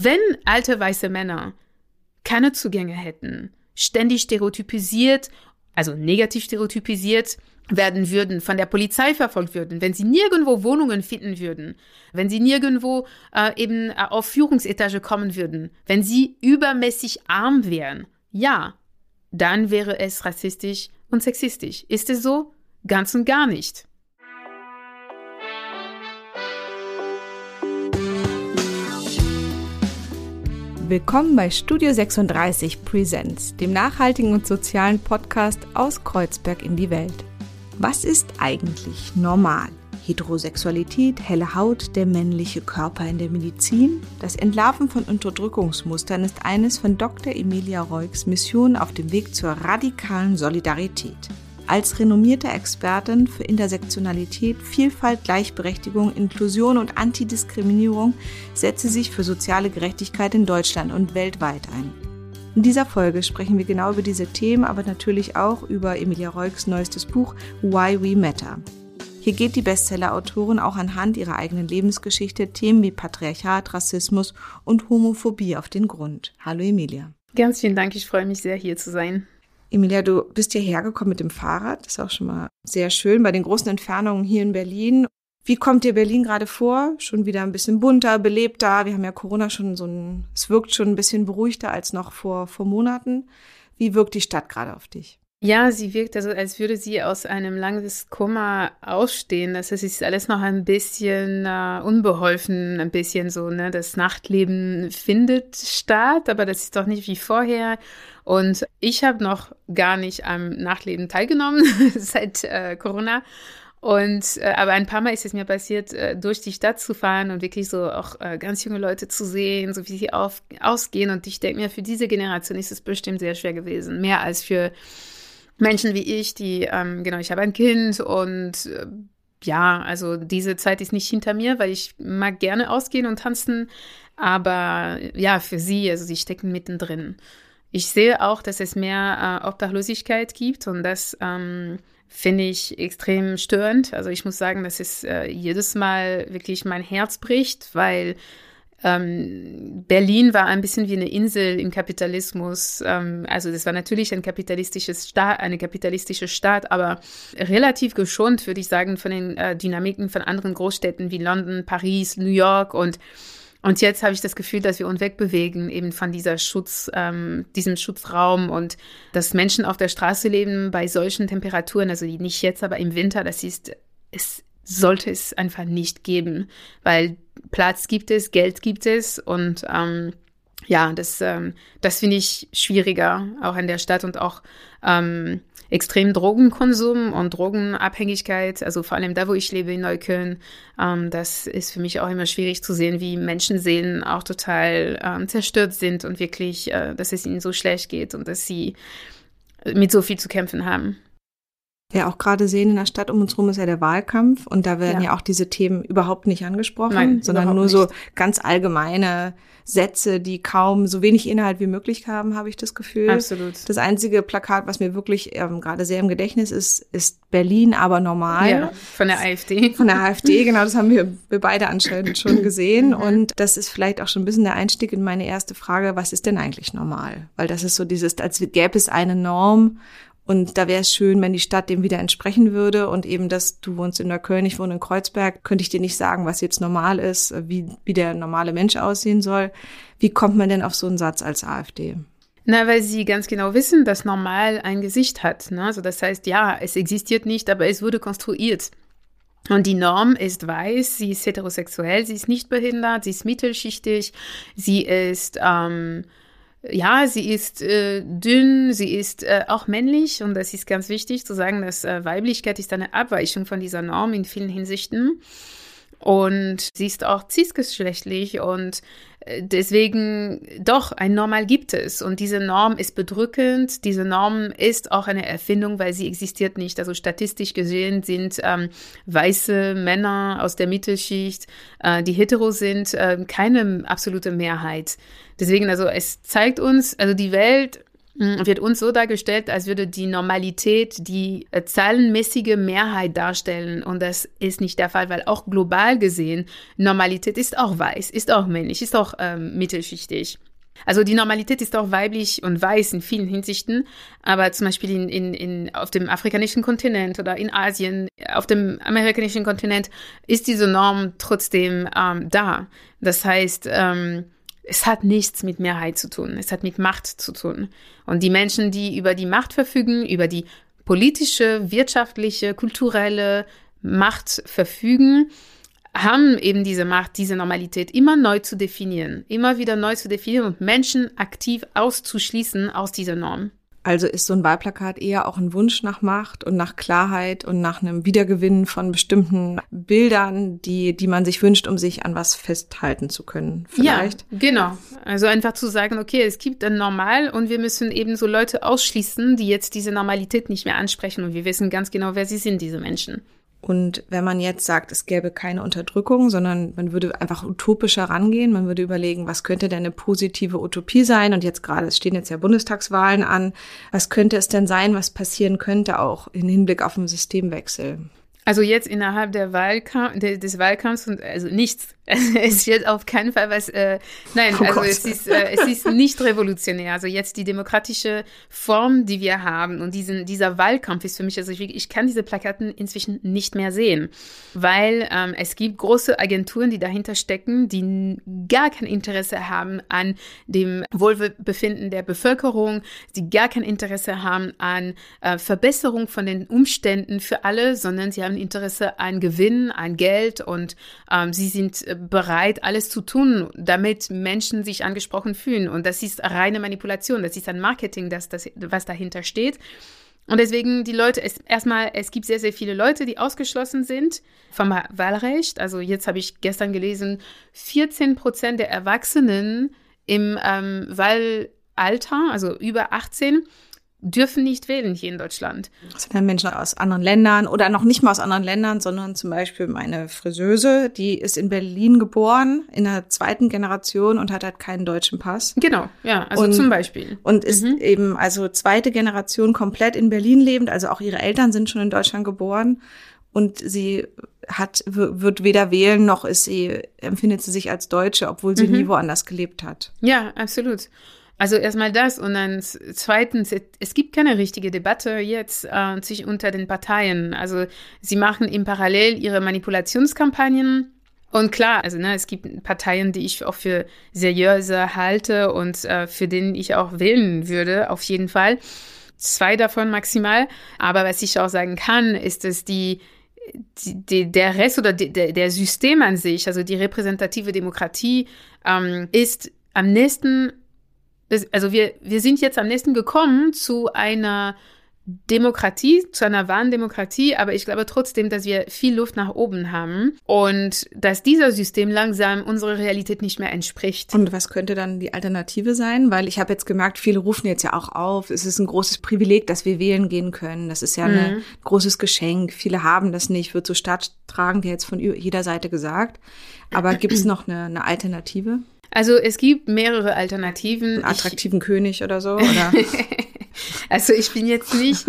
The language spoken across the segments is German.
Wenn alte weiße Männer keine Zugänge hätten, ständig stereotypisiert, also negativ stereotypisiert werden würden, von der Polizei verfolgt würden, wenn sie nirgendwo Wohnungen finden würden, wenn sie nirgendwo äh, eben äh, auf Führungsetage kommen würden, wenn sie übermäßig arm wären, ja, dann wäre es rassistisch und sexistisch. Ist es so? Ganz und gar nicht. Willkommen bei Studio 36 Presents, dem nachhaltigen und sozialen Podcast aus Kreuzberg in die Welt. Was ist eigentlich normal? Heterosexualität, helle Haut, der männliche Körper in der Medizin? Das Entlarven von Unterdrückungsmustern ist eines von Dr. Emilia Reugs Missionen auf dem Weg zur radikalen Solidarität. Als renommierte Expertin für Intersektionalität, Vielfalt, Gleichberechtigung, Inklusion und Antidiskriminierung setzt sie sich für soziale Gerechtigkeit in Deutschland und weltweit ein. In dieser Folge sprechen wir genau über diese Themen, aber natürlich auch über Emilia Reugs neuestes Buch Why We Matter. Hier geht die Bestseller-Autorin auch anhand ihrer eigenen Lebensgeschichte Themen wie Patriarchat, Rassismus und Homophobie auf den Grund. Hallo Emilia. Ganz vielen Dank, ich freue mich sehr, hier zu sein. Emilia, du bist hierher gekommen mit dem Fahrrad. Das ist auch schon mal sehr schön bei den großen Entfernungen hier in Berlin. Wie kommt dir Berlin gerade vor? Schon wieder ein bisschen bunter, belebter. Wir haben ja Corona schon so ein, es wirkt schon ein bisschen beruhigter als noch vor, vor Monaten. Wie wirkt die Stadt gerade auf dich? Ja, sie wirkt also, als würde sie aus einem langen Kummer ausstehen. Das heißt, es ist alles noch ein bisschen äh, unbeholfen, ein bisschen so, ne? Das Nachtleben findet statt, aber das ist doch nicht wie vorher. Und ich habe noch gar nicht am Nachtleben teilgenommen seit äh, Corona. Und äh, aber ein paar Mal ist es mir passiert, äh, durch die Stadt zu fahren und wirklich so auch äh, ganz junge Leute zu sehen, so wie sie auf, ausgehen. Und ich denke mir, für diese Generation ist es bestimmt sehr schwer gewesen, mehr als für Menschen wie ich, die, ähm, genau, ich habe ein Kind und äh, ja, also diese Zeit ist nicht hinter mir, weil ich mag gerne ausgehen und tanzen, aber ja, für sie, also sie stecken mittendrin. Ich sehe auch, dass es mehr äh, Obdachlosigkeit gibt und das ähm, finde ich extrem störend. Also ich muss sagen, dass es äh, jedes Mal wirklich mein Herz bricht, weil ähm, Berlin war ein bisschen wie eine Insel im Kapitalismus. Ähm, also das war natürlich ein kapitalistisches Staat, eine kapitalistische Stadt, aber relativ geschont, würde ich sagen, von den äh, Dynamiken von anderen Großstädten wie London, Paris, New York und und jetzt habe ich das Gefühl, dass wir uns wegbewegen eben von dieser Schutz, ähm, diesem Schutzraum und dass Menschen auf der Straße leben bei solchen Temperaturen, also nicht jetzt, aber im Winter, das ist, es sollte es einfach nicht geben, weil Platz gibt es, Geld gibt es und ähm, ja, das, ähm, das finde ich schwieriger, auch in der Stadt und auch ähm, extrem Drogenkonsum und Drogenabhängigkeit, also vor allem da, wo ich lebe in Neukölln, ähm, das ist für mich auch immer schwierig zu sehen, wie Menschenseelen auch total ähm, zerstört sind und wirklich, äh, dass es ihnen so schlecht geht und dass sie mit so viel zu kämpfen haben ja auch gerade sehen in der Stadt um uns herum ist ja der Wahlkampf und da werden ja, ja auch diese Themen überhaupt nicht angesprochen, Nein, sondern nur nicht. so ganz allgemeine Sätze, die kaum so wenig Inhalt wie möglich haben, habe ich das Gefühl. Absolut. Das einzige Plakat, was mir wirklich ähm, gerade sehr im Gedächtnis ist, ist Berlin, aber normal. Ja, von der AfD. Von der AfD, genau, das haben wir, wir beide anscheinend schon gesehen. Und das ist vielleicht auch schon ein bisschen der Einstieg in meine erste Frage, was ist denn eigentlich normal? Weil das ist so dieses, als gäbe es eine Norm und da wäre es schön, wenn die Stadt dem wieder entsprechen würde. Und eben, dass du wohnst in Neukölln, ich wohne in Kreuzberg, könnte ich dir nicht sagen, was jetzt normal ist, wie, wie der normale Mensch aussehen soll. Wie kommt man denn auf so einen Satz als AfD? Na, weil sie ganz genau wissen, dass normal ein Gesicht hat. Ne? Also das heißt, ja, es existiert nicht, aber es wurde konstruiert. Und die Norm ist weiß, sie ist heterosexuell, sie ist nicht behindert, sie ist mittelschichtig, sie ist ähm, ja, sie ist äh, dünn, sie ist äh, auch männlich und das ist ganz wichtig zu sagen, dass äh, Weiblichkeit ist eine Abweichung von dieser Norm in vielen Hinsichten. Und sie ist auch cisgeschlechtlich und deswegen doch, ein Normal gibt es. Und diese Norm ist bedrückend. Diese Norm ist auch eine Erfindung, weil sie existiert nicht. Also statistisch gesehen sind ähm, weiße Männer aus der Mittelschicht, äh, die hetero sind, äh, keine absolute Mehrheit. Deswegen, also es zeigt uns, also die Welt wird uns so dargestellt, als würde die Normalität die äh, zahlenmäßige Mehrheit darstellen. Und das ist nicht der Fall, weil auch global gesehen, Normalität ist auch weiß, ist auch männlich, ist auch ähm, mittelschichtig. Also die Normalität ist auch weiblich und weiß in vielen Hinsichten, aber zum Beispiel in, in, in, auf dem afrikanischen Kontinent oder in Asien, auf dem amerikanischen Kontinent ist diese Norm trotzdem ähm, da. Das heißt, ähm, es hat nichts mit Mehrheit zu tun, es hat mit Macht zu tun. Und die Menschen, die über die Macht verfügen, über die politische, wirtschaftliche, kulturelle Macht verfügen, haben eben diese Macht, diese Normalität immer neu zu definieren, immer wieder neu zu definieren und Menschen aktiv auszuschließen aus dieser Norm. Also ist so ein Wahlplakat eher auch ein Wunsch nach Macht und nach Klarheit und nach einem Wiedergewinnen von bestimmten Bildern, die, die man sich wünscht, um sich an was festhalten zu können, vielleicht? Ja, genau. Also einfach zu sagen, okay, es gibt ein Normal und wir müssen eben so Leute ausschließen, die jetzt diese Normalität nicht mehr ansprechen und wir wissen ganz genau, wer sie sind, diese Menschen. Und wenn man jetzt sagt, es gäbe keine Unterdrückung, sondern man würde einfach utopischer rangehen, man würde überlegen, was könnte denn eine positive Utopie sein? Und jetzt gerade, es stehen jetzt ja Bundestagswahlen an, was könnte es denn sein, was passieren könnte auch im Hinblick auf einen Systemwechsel? Also jetzt innerhalb der Wahlkamp des Wahlkampfs und also nichts. es wird auf keinen Fall was. Äh, nein, oh also es ist äh, es ist nicht revolutionär. Also jetzt die demokratische Form, die wir haben und diesen dieser Wahlkampf ist für mich also ich, ich kann diese Plakaten inzwischen nicht mehr sehen, weil ähm, es gibt große Agenturen, die dahinter stecken, die gar kein Interesse haben an dem Wohlbefinden der Bevölkerung, die gar kein Interesse haben an äh, Verbesserung von den Umständen für alle, sondern sie haben Interesse an Gewinn, an Geld und ähm, sie sind äh, bereit, alles zu tun, damit Menschen sich angesprochen fühlen. Und das ist reine Manipulation, das ist ein Marketing, das, das, was dahinter steht. Und deswegen die Leute, es, erstmal, es gibt sehr, sehr viele Leute, die ausgeschlossen sind vom Wahlrecht. Also jetzt habe ich gestern gelesen, 14 Prozent der Erwachsenen im ähm, Wahlalter, also über 18, dürfen nicht wählen hier in Deutschland. Das sind dann Menschen aus anderen Ländern oder noch nicht mal aus anderen Ländern, sondern zum Beispiel meine Friseuse, die ist in Berlin geboren, in der zweiten Generation und hat halt keinen deutschen Pass. Genau, ja, also und, zum Beispiel. Und ist mhm. eben also zweite Generation komplett in Berlin lebend, also auch ihre Eltern sind schon in Deutschland geboren und sie hat, wird weder wählen noch ist sie, empfindet sie sich als Deutsche, obwohl sie mhm. nie woanders gelebt hat. Ja, absolut. Also erstmal das und dann zweitens, es gibt keine richtige Debatte jetzt äh, sich unter den Parteien. Also sie machen im Parallel ihre Manipulationskampagnen. Und klar, also ne, es gibt Parteien, die ich auch für seriöser halte und äh, für denen ich auch wählen würde, auf jeden Fall. Zwei davon maximal. Aber was ich auch sagen kann, ist, dass die, die, der Rest oder die, der, der System an sich, also die repräsentative Demokratie, ähm, ist am nächsten also wir, wir sind jetzt am nächsten gekommen zu einer Demokratie, zu einer wahren Demokratie, aber ich glaube trotzdem, dass wir viel Luft nach oben haben und dass dieser System langsam unserer Realität nicht mehr entspricht. Und was könnte dann die Alternative sein? Weil ich habe jetzt gemerkt, viele rufen jetzt ja auch auf, es ist ein großes Privileg, dass wir wählen gehen können. Das ist ja mhm. ein großes Geschenk. Viele haben das nicht, wird so staattragend jetzt von jeder Seite gesagt. Aber gibt es noch eine, eine Alternative? Also es gibt mehrere Alternativen. Einen attraktiven ich, König oder so? Oder? also ich bin jetzt nicht.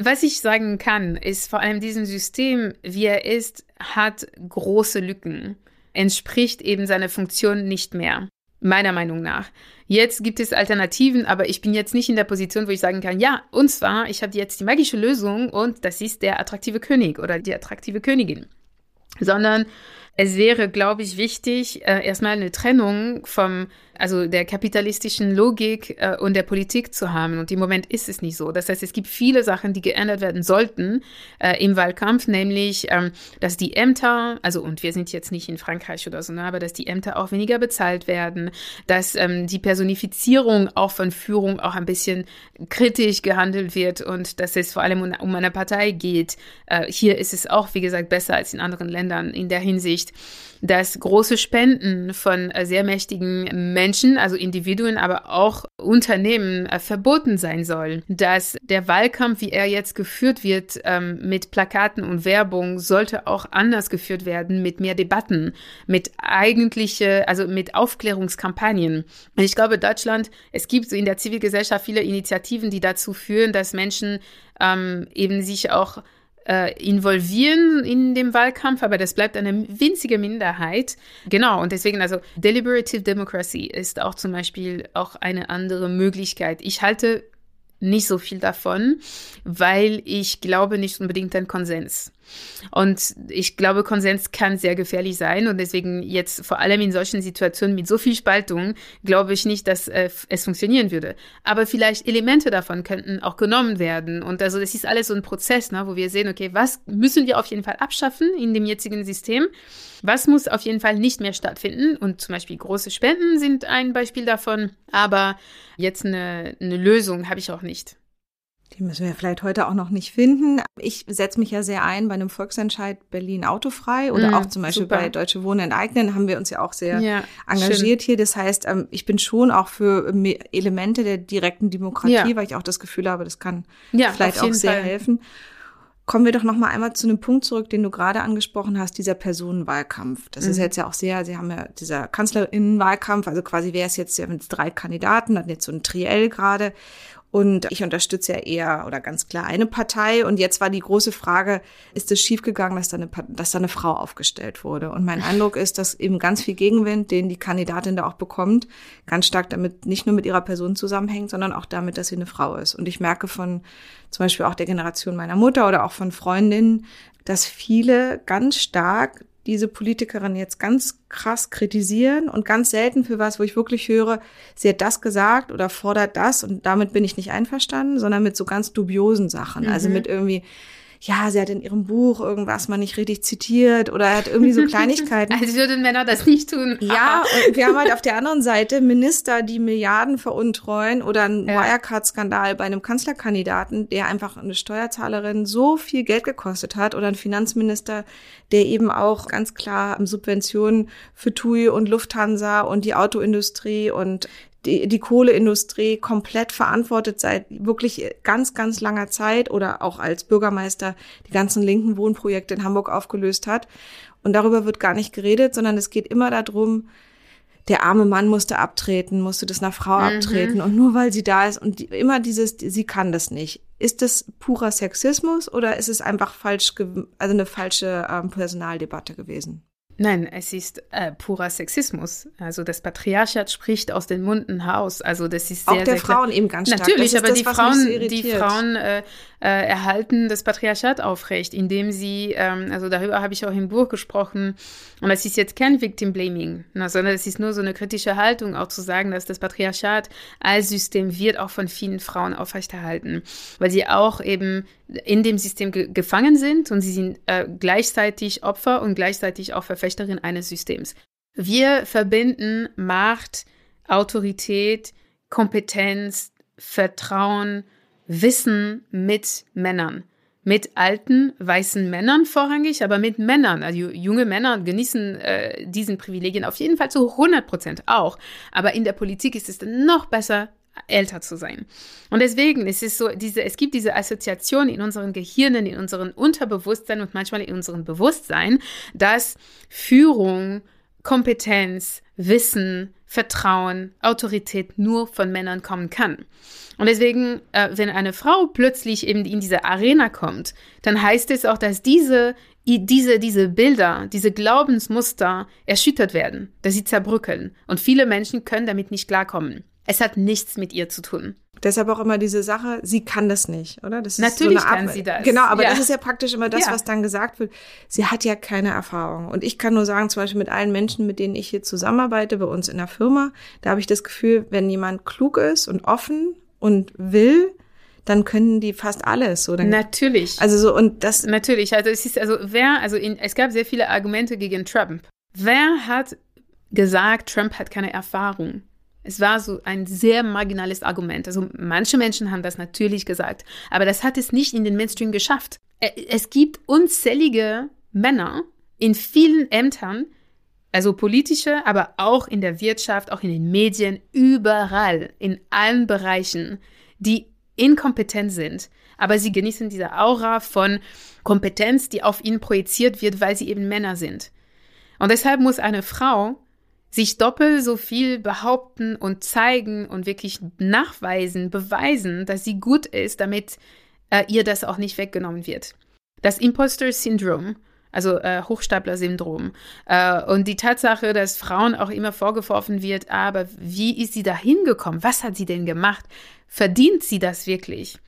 Was ich sagen kann, ist vor allem diesem System, wie er ist, hat große Lücken. Entspricht eben seiner Funktion nicht mehr. Meiner Meinung nach. Jetzt gibt es Alternativen, aber ich bin jetzt nicht in der Position, wo ich sagen kann, ja, und zwar, ich habe jetzt die magische Lösung und das ist der attraktive König oder die attraktive Königin. Sondern es wäre, glaube ich, wichtig, äh, erstmal eine Trennung vom also der kapitalistischen Logik äh, und der Politik zu haben. Und im Moment ist es nicht so. Das heißt, es gibt viele Sachen, die geändert werden sollten äh, im Wahlkampf, nämlich, ähm, dass die Ämter, also und wir sind jetzt nicht in Frankreich oder so, ne, aber dass die Ämter auch weniger bezahlt werden, dass ähm, die Personifizierung auch von Führung auch ein bisschen kritisch gehandelt wird und dass es vor allem um, um eine Partei geht. Äh, hier ist es auch, wie gesagt, besser als in anderen Ländern in der Hinsicht dass große Spenden von äh, sehr mächtigen Menschen, also Individuen, aber auch Unternehmen äh, verboten sein sollen. Dass der Wahlkampf, wie er jetzt geführt wird, ähm, mit Plakaten und Werbung, sollte auch anders geführt werden, mit mehr Debatten, mit eigentliche, also mit Aufklärungskampagnen. Und ich glaube, Deutschland, es gibt so in der Zivilgesellschaft viele Initiativen, die dazu führen, dass Menschen ähm, eben sich auch äh, involvieren in dem Wahlkampf, aber das bleibt eine winzige Minderheit. Genau, und deswegen, also Deliberative Democracy ist auch zum Beispiel auch eine andere Möglichkeit. Ich halte nicht so viel davon, weil ich glaube nicht unbedingt an Konsens. Und ich glaube, Konsens kann sehr gefährlich sein. Und deswegen jetzt vor allem in solchen Situationen mit so viel Spaltung, glaube ich nicht, dass äh, es funktionieren würde. Aber vielleicht Elemente davon könnten auch genommen werden. Und also das ist alles so ein Prozess, ne, wo wir sehen, okay, was müssen wir auf jeden Fall abschaffen in dem jetzigen System? Was muss auf jeden Fall nicht mehr stattfinden? Und zum Beispiel große Spenden sind ein Beispiel davon. Aber jetzt eine, eine Lösung habe ich auch nicht. Die müssen wir vielleicht heute auch noch nicht finden. Ich setze mich ja sehr ein bei einem Volksentscheid Berlin autofrei oder mm, auch zum Beispiel super. bei Deutsche Wohnen enteignen haben wir uns ja auch sehr ja, engagiert schön. hier. Das heißt, ähm, ich bin schon auch für Elemente der direkten Demokratie, ja. weil ich auch das Gefühl habe, das kann ja, vielleicht auch sehr Fall. helfen. Kommen wir doch noch mal einmal zu einem Punkt zurück, den du gerade angesprochen hast, dieser Personenwahlkampf. Das mhm. ist jetzt ja auch sehr, Sie haben ja dieser Kanzlerinnenwahlkampf, also quasi wäre es jetzt, ja mit drei Kandidaten, hatten jetzt so ein Triell gerade. Und ich unterstütze ja eher oder ganz klar eine Partei. Und jetzt war die große Frage, ist es schiefgegangen, dass da eine, dass da eine Frau aufgestellt wurde? Und mein Eindruck ist, dass eben ganz viel Gegenwind, den die Kandidatin da auch bekommt, ganz stark damit nicht nur mit ihrer Person zusammenhängt, sondern auch damit, dass sie eine Frau ist. Und ich merke von zum Beispiel auch der Generation meiner Mutter oder auch von Freundinnen, dass viele ganz stark diese Politikerin jetzt ganz krass kritisieren und ganz selten für was, wo ich wirklich höre, sie hat das gesagt oder fordert das und damit bin ich nicht einverstanden, sondern mit so ganz dubiosen Sachen. Also mhm. Also mit irgendwie, ja, sie hat in ihrem Buch irgendwas mal nicht richtig zitiert oder hat irgendwie so Kleinigkeiten. Als würden Männer das nicht tun. ja, und wir haben halt auf der anderen Seite Minister, die Milliarden veruntreuen oder einen ja. Wirecard-Skandal bei einem Kanzlerkandidaten, der einfach eine Steuerzahlerin so viel Geld gekostet hat oder ein Finanzminister, der eben auch ganz klar Subventionen für TUI und Lufthansa und die Autoindustrie und die, die Kohleindustrie komplett verantwortet seit wirklich ganz, ganz langer Zeit oder auch als Bürgermeister die ganzen linken Wohnprojekte in Hamburg aufgelöst hat. Und darüber wird gar nicht geredet, sondern es geht immer darum, der arme Mann musste abtreten, musste das einer Frau mhm. abtreten und nur weil sie da ist und die, immer dieses, sie kann das nicht. Ist das purer Sexismus oder ist es einfach falsch, also eine falsche ähm, Personaldebatte gewesen? Nein, es ist äh, purer Sexismus. Also das Patriarchat spricht aus den Munden heraus. Also das ist sehr, auch der sehr Frauen eben ganz stark. Natürlich, aber das, die, Frauen, so die Frauen äh, äh, erhalten das Patriarchat aufrecht, indem sie, ähm, also darüber habe ich auch im Buch gesprochen, und das ist jetzt kein Victim Blaming, ne, sondern es ist nur so eine kritische Haltung, auch zu sagen, dass das Patriarchat als System wird auch von vielen Frauen aufrechterhalten, weil sie auch eben in dem System ge gefangen sind und sie sind äh, gleichzeitig Opfer und gleichzeitig auch Verfechterin eines Systems. Wir verbinden Macht, Autorität, Kompetenz, Vertrauen, Wissen mit Männern. Mit alten, weißen Männern vorrangig, aber mit Männern. Also junge Männer genießen äh, diesen Privilegien auf jeden Fall zu 100 Prozent auch. Aber in der Politik ist es noch besser, älter zu sein. Und deswegen ist es so, diese, es gibt diese Assoziation in unseren Gehirnen, in unseren Unterbewusstsein und manchmal in unserem Bewusstsein, dass Führung, Kompetenz, Wissen, Vertrauen, Autorität nur von Männern kommen kann. Und deswegen, äh, wenn eine Frau plötzlich eben in diese Arena kommt, dann heißt es auch, dass diese, diese, diese Bilder, diese Glaubensmuster erschüttert werden, dass sie zerbrückeln. Und viele Menschen können damit nicht klarkommen. Es hat nichts mit ihr zu tun. Deshalb auch immer diese Sache, sie kann das nicht, oder? Das Natürlich so kann sie das. Genau, aber ja. das ist ja praktisch immer das, ja. was dann gesagt wird. Sie hat ja keine Erfahrung. Und ich kann nur sagen, zum Beispiel mit allen Menschen, mit denen ich hier zusammenarbeite, bei uns in der Firma, da habe ich das Gefühl, wenn jemand klug ist und offen und will, dann können die fast alles. So, natürlich. Also so und das. Natürlich. Also es ist also wer also in, es gab sehr viele Argumente gegen Trump. Wer hat gesagt, Trump hat keine Erfahrung? Es war so ein sehr marginales Argument. Also manche Menschen haben das natürlich gesagt, aber das hat es nicht in den Mainstream geschafft. Es gibt unzählige Männer, in vielen Ämtern, also politische, aber auch in der Wirtschaft, auch in den Medien, überall, in allen Bereichen, die inkompetent sind. Aber sie genießen diese Aura von Kompetenz, die auf ihnen projiziert wird, weil sie eben Männer sind. Und deshalb muss eine Frau sich doppelt so viel behaupten und zeigen und wirklich nachweisen, beweisen, dass sie gut ist, damit äh, ihr das auch nicht weggenommen wird. Das Imposter-Syndrom, also äh, Hochstapler-Syndrom. Äh, und die Tatsache, dass Frauen auch immer vorgeworfen wird, aber wie ist sie da hingekommen? Was hat sie denn gemacht? Verdient sie das wirklich?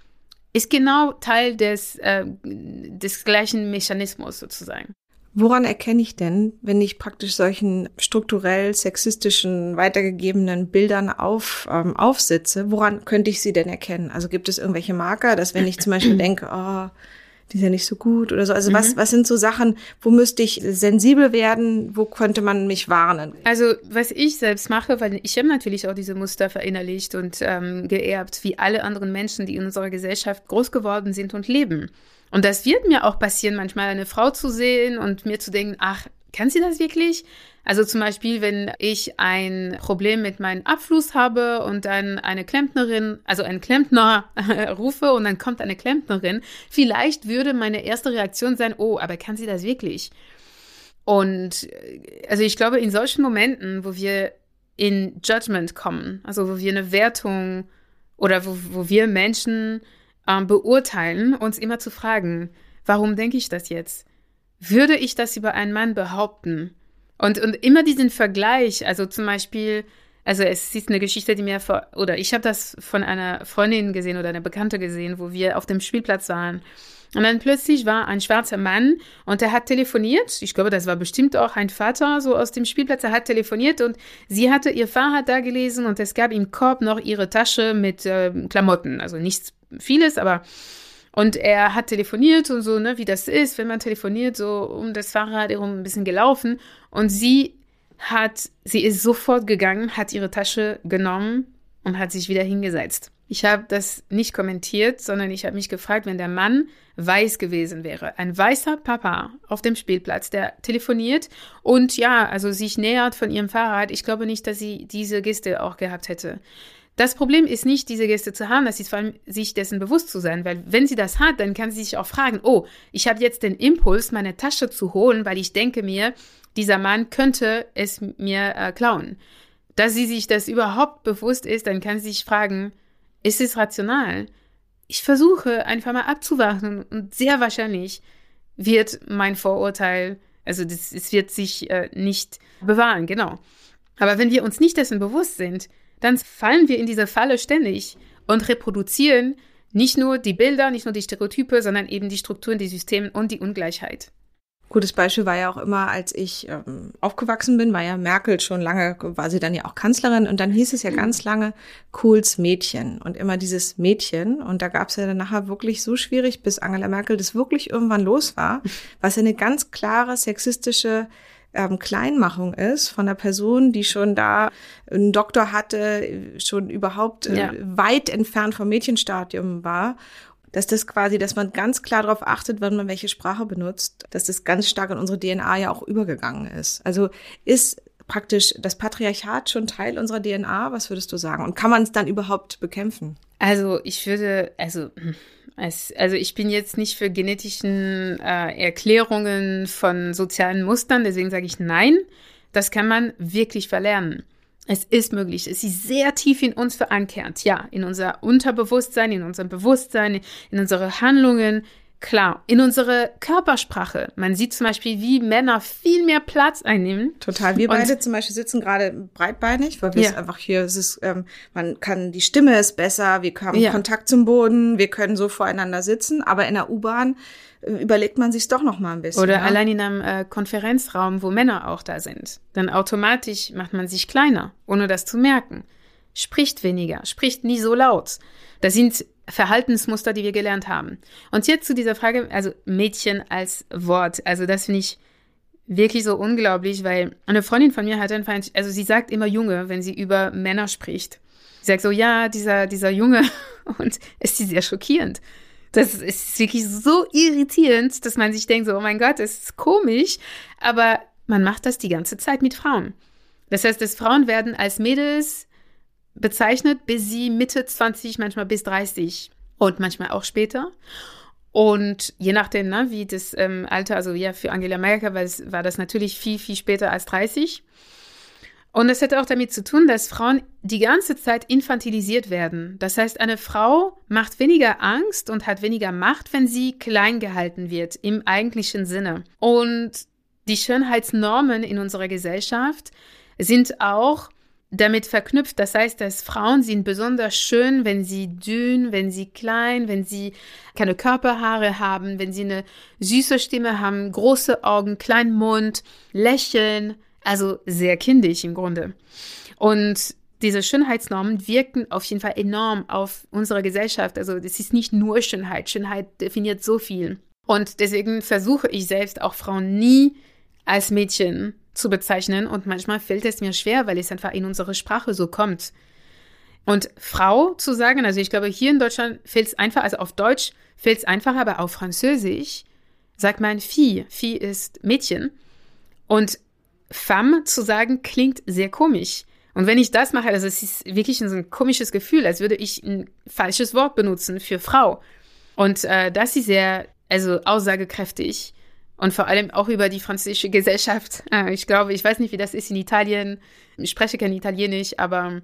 Ist genau Teil des, äh, des gleichen Mechanismus sozusagen. Woran erkenne ich denn, wenn ich praktisch solchen strukturell sexistischen, weitergegebenen Bildern auf, ähm, aufsitze, woran könnte ich sie denn erkennen? Also gibt es irgendwelche Marker, dass wenn ich zum Beispiel denke, oh, die ist ja nicht so gut oder so. Also mhm. was, was sind so Sachen, wo müsste ich sensibel werden? Wo könnte man mich warnen? Also was ich selbst mache, weil ich habe natürlich auch diese Muster verinnerlicht und ähm, geerbt, wie alle anderen Menschen, die in unserer Gesellschaft groß geworden sind und leben. Und das wird mir auch passieren, manchmal eine Frau zu sehen und mir zu denken, ach, kann sie das wirklich? Also zum Beispiel, wenn ich ein Problem mit meinem Abfluss habe und dann eine Klempnerin, also ein Klempner rufe und dann kommt eine Klempnerin, vielleicht würde meine erste Reaktion sein, oh, aber kann sie das wirklich? Und also ich glaube, in solchen Momenten, wo wir in Judgment kommen, also wo wir eine Wertung oder wo, wo wir Menschen ähm, beurteilen, uns immer zu fragen, warum denke ich das jetzt? Würde ich das über einen Mann behaupten? Und, und immer diesen Vergleich, also zum Beispiel, also es ist eine Geschichte, die mir vor, oder ich habe das von einer Freundin gesehen oder einer Bekannte gesehen, wo wir auf dem Spielplatz waren. Und dann plötzlich war ein schwarzer Mann und er hat telefoniert. Ich glaube, das war bestimmt auch ein Vater so aus dem Spielplatz. Er hat telefoniert und sie hatte ihr Fahrrad da gelesen und es gab im Korb noch ihre Tasche mit äh, Klamotten. Also nichts vieles, aber und er hat telefoniert und so, ne, wie das ist, wenn man telefoniert, so um das Fahrrad herum ein bisschen gelaufen. Und sie hat, sie ist sofort gegangen, hat ihre Tasche genommen und hat sich wieder hingesetzt. Ich habe das nicht kommentiert, sondern ich habe mich gefragt, wenn der Mann weiß gewesen wäre, ein weißer Papa auf dem Spielplatz, der telefoniert und ja, also sich nähert von ihrem Fahrrad, ich glaube nicht, dass sie diese Geste auch gehabt hätte. Das Problem ist nicht, diese Gäste zu haben, das ist vor allem, sich dessen bewusst zu sein, weil wenn sie das hat, dann kann sie sich auch fragen, oh, ich habe jetzt den Impuls, meine Tasche zu holen, weil ich denke mir, dieser Mann könnte es mir äh, klauen. Dass sie sich das überhaupt bewusst ist, dann kann sie sich fragen, ist es rational? Ich versuche einfach mal abzuwarten und sehr wahrscheinlich wird mein Vorurteil, also das, es wird sich äh, nicht bewahren, genau. Aber wenn wir uns nicht dessen bewusst sind, dann fallen wir in diese Falle ständig und reproduzieren nicht nur die Bilder, nicht nur die Stereotype, sondern eben die Strukturen, die Systeme und die Ungleichheit. Gutes Beispiel war ja auch immer, als ich ähm, aufgewachsen bin, war ja Merkel schon lange, war sie dann ja auch Kanzlerin und dann hieß es ja ganz lange Kohls Mädchen und immer dieses Mädchen und da gab es ja dann nachher wirklich so schwierig, bis Angela Merkel das wirklich irgendwann los war, was ja eine ganz klare sexistische ähm, Kleinmachung ist von einer Person, die schon da einen Doktor hatte, schon überhaupt äh, ja. weit entfernt vom Mädchenstadium war dass das quasi, dass man ganz klar darauf achtet, wann man welche Sprache benutzt, dass das ganz stark in unsere DNA ja auch übergegangen ist. Also ist praktisch das Patriarchat schon Teil unserer DNA? Was würdest du sagen? Und kann man es dann überhaupt bekämpfen? Also ich würde, also also ich bin jetzt nicht für genetischen äh, Erklärungen von sozialen Mustern, deswegen sage ich nein. Das kann man wirklich verlernen. Es ist möglich. Es ist sehr tief in uns verankert. Ja, in unser Unterbewusstsein, in unserem Bewusstsein, in unsere Handlungen, Klar, in unsere Körpersprache. Man sieht zum Beispiel, wie Männer viel mehr Platz einnehmen. Total. Wir beide zum Beispiel sitzen gerade breitbeinig, weil wir ja. es einfach hier, es ist, ähm, man kann, die Stimme ist besser, wir haben ja. Kontakt zum Boden, wir können so voreinander sitzen, aber in der U-Bahn äh, überlegt man sich doch noch mal ein bisschen. Oder ja? allein in einem äh, Konferenzraum, wo Männer auch da sind. Dann automatisch macht man sich kleiner, ohne das zu merken. Spricht weniger, spricht nie so laut. Das sind Verhaltensmuster, die wir gelernt haben. Und jetzt zu dieser Frage, also Mädchen als Wort. Also das finde ich wirklich so unglaublich, weil eine Freundin von mir hat einfach, also sie sagt immer Junge, wenn sie über Männer spricht. Sie sagt so, ja, dieser, dieser Junge. Und es ist sehr schockierend. Das ist wirklich so irritierend, dass man sich denkt, so, oh mein Gott, das ist komisch. Aber man macht das die ganze Zeit mit Frauen. Das heißt, dass Frauen werden als Mädels bezeichnet, bis sie Mitte 20, manchmal bis 30 und manchmal auch später. Und je nachdem, ne, wie das ähm, Alter, also ja, für Angela Merkel war, war das natürlich viel, viel später als 30. Und es hat auch damit zu tun, dass Frauen die ganze Zeit infantilisiert werden. Das heißt, eine Frau macht weniger Angst und hat weniger Macht, wenn sie klein gehalten wird, im eigentlichen Sinne. Und die Schönheitsnormen in unserer Gesellschaft sind auch damit verknüpft. Das heißt, dass Frauen sind besonders schön, wenn sie dünn, wenn sie klein, wenn sie keine Körperhaare haben, wenn sie eine süße Stimme haben, große Augen, kleinen Mund, lächeln, also sehr kindisch im Grunde. Und diese Schönheitsnormen wirken auf jeden Fall enorm auf unsere Gesellschaft. Also das ist nicht nur Schönheit. Schönheit definiert so viel. Und deswegen versuche ich selbst auch Frauen nie als Mädchen zu bezeichnen und manchmal fällt es mir schwer, weil es einfach in unsere Sprache so kommt. Und Frau zu sagen, also ich glaube, hier in Deutschland fällt es einfach, also auf Deutsch fällt es einfacher, aber auf Französisch sagt man Fille. Fille ist Mädchen. Und femme zu sagen klingt sehr komisch. Und wenn ich das mache, also es ist wirklich so ein komisches Gefühl, als würde ich ein falsches Wort benutzen für Frau. Und äh, das ist sehr, also aussagekräftig und vor allem auch über die französische Gesellschaft. Äh, ich glaube, ich weiß nicht, wie das ist in Italien. Ich spreche kein Italienisch, aber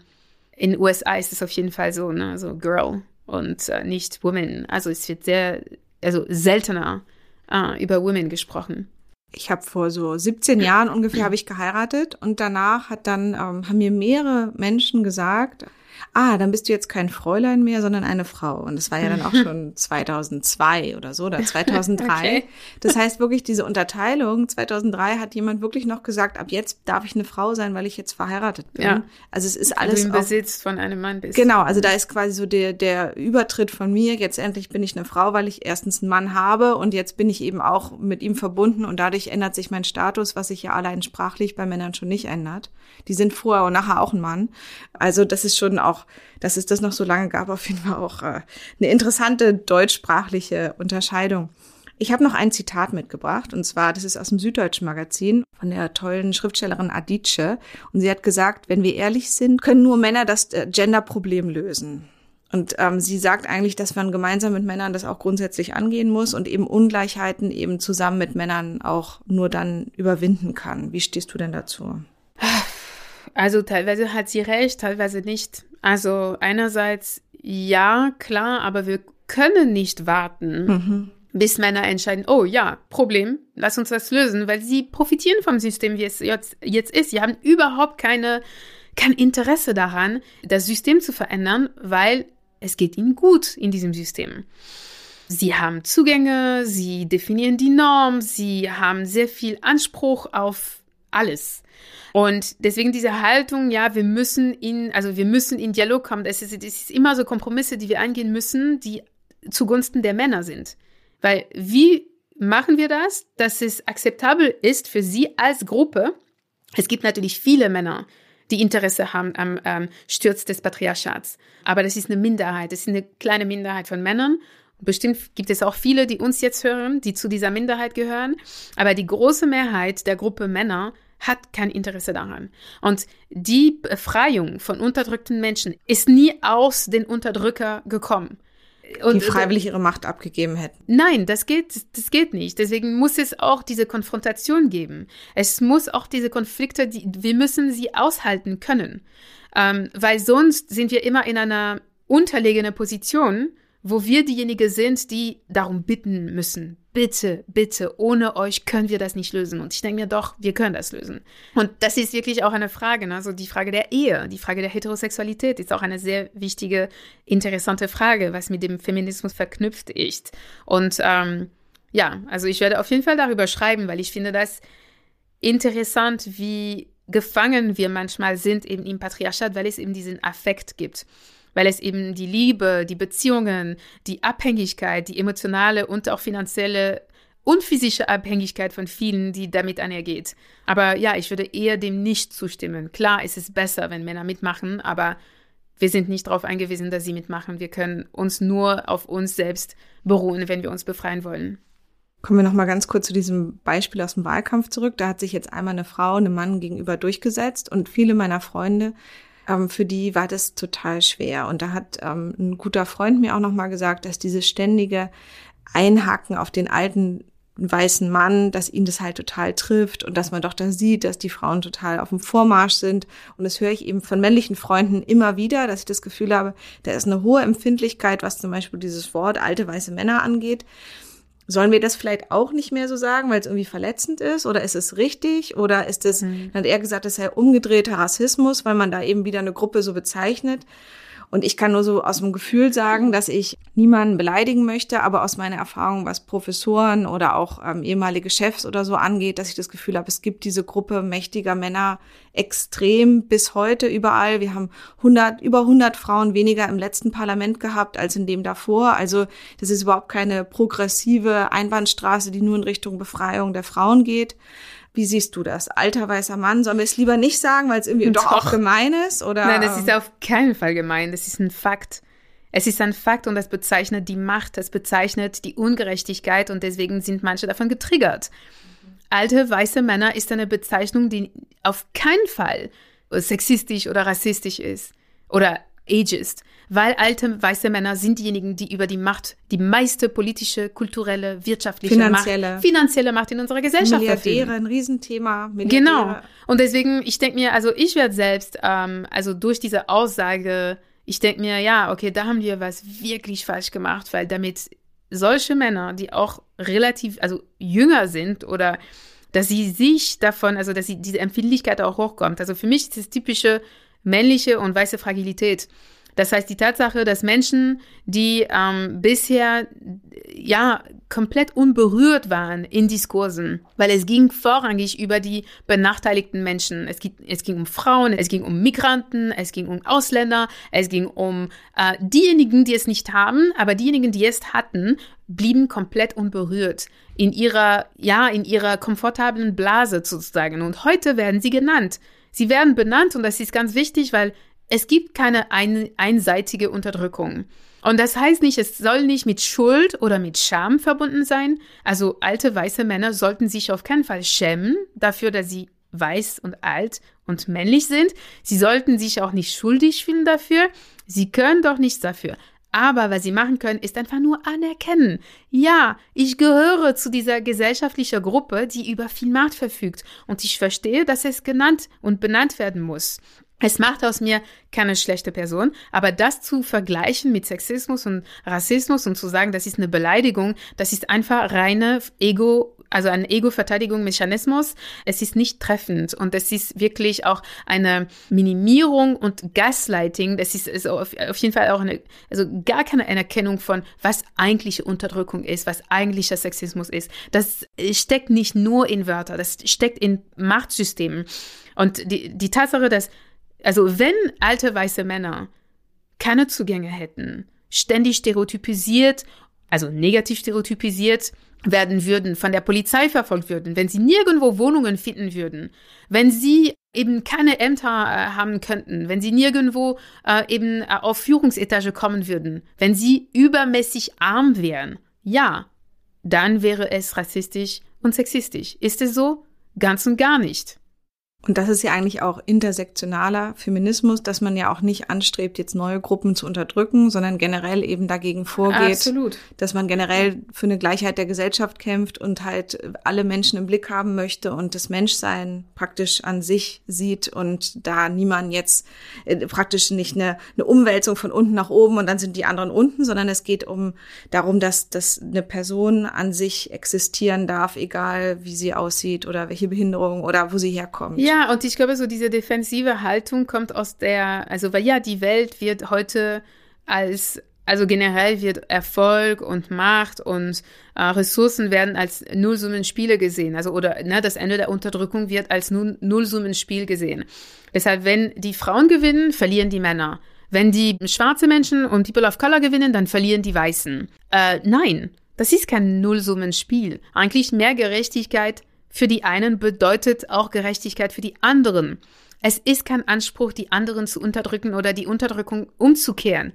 in den USA ist es auf jeden Fall so, ne? so Girl und äh, nicht Woman. Also es wird sehr, also seltener äh, über Women gesprochen. Ich habe vor so 17 Jahren ungefähr habe ich geheiratet und danach hat dann ähm, haben mir mehrere Menschen gesagt, ah, dann bist du jetzt kein Fräulein mehr, sondern eine Frau. Und das war ja dann auch schon 2002 oder so oder 2003. okay. Das heißt wirklich diese Unterteilung. 2003 hat jemand wirklich noch gesagt, ab jetzt darf ich eine Frau sein, weil ich jetzt verheiratet bin. Ja. Also es ist alles. Du im Besitz von einem Mann bist. Genau, also da ist quasi so der, der Übertritt von mir. Jetzt endlich bin ich eine Frau, weil ich erstens einen Mann habe und jetzt bin ich eben auch mit ihm verbunden und dadurch ändert sich mein Status, was sich ja allein sprachlich bei Männern schon nicht ändert. Die sind vorher und nachher auch ein Mann. Also das ist schon auch dass es das noch so lange gab, auf jeden Fall auch äh, eine interessante deutschsprachliche Unterscheidung. Ich habe noch ein Zitat mitgebracht, und zwar, das ist aus dem Süddeutschen Magazin von der tollen Schriftstellerin Adice. Und sie hat gesagt, wenn wir ehrlich sind, können nur Männer das äh, Gender-Problem lösen. Und ähm, sie sagt eigentlich, dass man gemeinsam mit Männern das auch grundsätzlich angehen muss und eben Ungleichheiten eben zusammen mit Männern auch nur dann überwinden kann. Wie stehst du denn dazu? Also teilweise hat sie recht, teilweise nicht. Also einerseits ja, klar, aber wir können nicht warten, mhm. bis Männer entscheiden, oh ja, Problem, lass uns das lösen, weil sie profitieren vom System, wie es jetzt, jetzt ist. Sie haben überhaupt keine, kein Interesse daran, das System zu verändern, weil es geht ihnen gut in diesem System. Sie haben Zugänge, sie definieren die Norm, sie haben sehr viel Anspruch auf alles. Und deswegen diese Haltung, ja, wir müssen in, also wir müssen in Dialog kommen. Das ist, das ist immer so Kompromisse, die wir eingehen müssen, die zugunsten der Männer sind. Weil wie machen wir das, dass es akzeptabel ist für sie als Gruppe? Es gibt natürlich viele Männer, die Interesse haben am ähm, Sturz des Patriarchats. Aber das ist eine Minderheit, das ist eine kleine Minderheit von Männern. Bestimmt gibt es auch viele, die uns jetzt hören, die zu dieser Minderheit gehören. Aber die große Mehrheit der Gruppe Männer hat kein Interesse daran. Und die Befreiung von unterdrückten Menschen ist nie aus den Unterdrücker gekommen. Und, die freiwillig ihre Macht abgegeben hätten. Nein, das geht, das geht nicht. Deswegen muss es auch diese Konfrontation geben. Es muss auch diese Konflikte, die, wir müssen sie aushalten können. Ähm, weil sonst sind wir immer in einer unterlegenen Position, wo wir diejenige sind, die darum bitten müssen. Bitte, bitte, ohne euch können wir das nicht lösen. Und ich denke mir doch, wir können das lösen. Und das ist wirklich auch eine Frage, ne? also die Frage der Ehe, die Frage der Heterosexualität ist auch eine sehr wichtige, interessante Frage, was mit dem Feminismus verknüpft ist. Und ähm, ja, also ich werde auf jeden Fall darüber schreiben, weil ich finde das interessant, wie gefangen wir manchmal sind eben im Patriarchat, weil es eben diesen Affekt gibt weil es eben die Liebe, die Beziehungen, die Abhängigkeit, die emotionale und auch finanzielle und physische Abhängigkeit von vielen, die damit einhergeht. Aber ja, ich würde eher dem nicht zustimmen. Klar ist es besser, wenn Männer mitmachen, aber Wir sind nicht darauf angewiesen, dass sie mitmachen. Wir können uns nur auf uns selbst beruhen, wenn wir uns befreien wollen. Kommen wir noch mal ganz kurz zu diesem Beispiel aus dem Wahlkampf zurück. Da hat sich jetzt einmal eine Frau einem Mann gegenüber durchgesetzt und viele meiner Freunde, ähm, für die war das total schwer. Und da hat ähm, ein guter Freund mir auch noch mal gesagt, dass dieses ständige Einhacken auf den alten weißen Mann, dass ihn das halt total trifft und dass man doch da sieht, dass die Frauen total auf dem Vormarsch sind. Und das höre ich eben von männlichen Freunden immer wieder, dass ich das Gefühl habe, da ist eine hohe Empfindlichkeit, was zum Beispiel dieses Wort alte weiße Männer angeht. Sollen wir das vielleicht auch nicht mehr so sagen, weil es irgendwie verletzend ist? Oder ist es richtig? Oder ist es, mhm. hat er gesagt, es sei umgedrehter Rassismus, weil man da eben wieder eine Gruppe so bezeichnet? Und ich kann nur so aus dem Gefühl sagen, dass ich niemanden beleidigen möchte, aber aus meiner Erfahrung, was Professoren oder auch ähm, ehemalige Chefs oder so angeht, dass ich das Gefühl habe, es gibt diese Gruppe mächtiger Männer extrem bis heute überall. Wir haben 100, über 100 Frauen weniger im letzten Parlament gehabt als in dem davor. Also das ist überhaupt keine progressive Einbahnstraße, die nur in Richtung Befreiung der Frauen geht. Wie siehst du das? Alter weißer Mann, sollen wir es lieber nicht sagen, weil es irgendwie doch, auch gemein ist? Oder? Nein, das ist auf keinen Fall gemein. Das ist ein Fakt. Es ist ein Fakt und das bezeichnet die Macht, das bezeichnet die Ungerechtigkeit und deswegen sind manche davon getriggert. Alte weiße Männer ist eine Bezeichnung, die auf keinen Fall sexistisch oder rassistisch ist oder ageist weil alte weiße Männer sind diejenigen, die über die Macht, die meiste politische, kulturelle, wirtschaftliche finanzielle. Macht, finanzielle Macht in unserer Gesellschaft Milliardäre, verfügen. ein Riesenthema. Milliardäre. Genau. Und deswegen, ich denke mir, also ich werde selbst, ähm, also durch diese Aussage, ich denke mir, ja, okay, da haben wir was wirklich falsch gemacht, weil damit solche Männer, die auch relativ, also jünger sind oder dass sie sich davon, also dass sie diese Empfindlichkeit auch hochkommt. Also für mich ist das typische männliche und weiße Fragilität. Das heißt, die Tatsache, dass Menschen, die ähm, bisher ja komplett unberührt waren in Diskursen, weil es ging vorrangig über die benachteiligten Menschen. Es, ging, es ging um Frauen, es ging um Migranten, es ging um Ausländer, es ging um äh, diejenigen, die es nicht haben, aber diejenigen, die es hatten, blieben komplett unberührt in ihrer, ja, in ihrer komfortablen Blase sozusagen. Und heute werden sie genannt. Sie werden benannt und das ist ganz wichtig, weil es gibt keine ein, einseitige Unterdrückung. Und das heißt nicht, es soll nicht mit Schuld oder mit Scham verbunden sein. Also alte weiße Männer sollten sich auf keinen Fall schämen dafür, dass sie weiß und alt und männlich sind. Sie sollten sich auch nicht schuldig fühlen dafür. Sie können doch nichts dafür. Aber was sie machen können, ist einfach nur anerkennen. Ja, ich gehöre zu dieser gesellschaftlichen Gruppe, die über viel Macht verfügt. Und ich verstehe, dass es genannt und benannt werden muss. Es macht aus mir keine schlechte Person, aber das zu vergleichen mit Sexismus und Rassismus und zu sagen, das ist eine Beleidigung, das ist einfach reine Ego, also ein Ego-Verteidigungsmechanismus. Es ist nicht treffend und es ist wirklich auch eine Minimierung und Gaslighting. Das ist, ist auf, auf, jeden Fall auch eine, also gar keine Anerkennung von, was eigentliche Unterdrückung ist, was eigentlicher Sexismus ist. Das steckt nicht nur in Wörter, das steckt in Machtsystemen. Und die, die Tatsache, dass also wenn alte weiße Männer keine Zugänge hätten, ständig stereotypisiert, also negativ stereotypisiert werden würden, von der Polizei verfolgt würden, wenn sie nirgendwo Wohnungen finden würden, wenn sie eben keine Ämter äh, haben könnten, wenn sie nirgendwo äh, eben äh, auf Führungsetage kommen würden, wenn sie übermäßig arm wären, ja, dann wäre es rassistisch und sexistisch. Ist es so? Ganz und gar nicht. Und das ist ja eigentlich auch intersektionaler Feminismus, dass man ja auch nicht anstrebt, jetzt neue Gruppen zu unterdrücken, sondern generell eben dagegen vorgeht, Absolut. dass man generell für eine Gleichheit der Gesellschaft kämpft und halt alle Menschen im Blick haben möchte und das Menschsein praktisch an sich sieht und da niemand jetzt äh, praktisch nicht eine, eine Umwälzung von unten nach oben und dann sind die anderen unten, sondern es geht um darum, dass, dass eine Person an sich existieren darf, egal wie sie aussieht oder welche Behinderung oder wo sie herkommt. Ja, ja, und ich glaube, so diese defensive Haltung kommt aus der, also weil ja, die Welt wird heute als, also generell wird Erfolg und Macht und äh, Ressourcen werden als Nullsummenspiele gesehen. Also oder ne, das Ende der Unterdrückung wird als Nullsummenspiel gesehen. Deshalb, wenn die Frauen gewinnen, verlieren die Männer. Wenn die schwarze Menschen und People of Color gewinnen, dann verlieren die Weißen. Äh, nein, das ist kein Nullsummenspiel. Eigentlich mehr Gerechtigkeit für die einen bedeutet auch Gerechtigkeit für die anderen. Es ist kein Anspruch, die anderen zu unterdrücken oder die Unterdrückung umzukehren.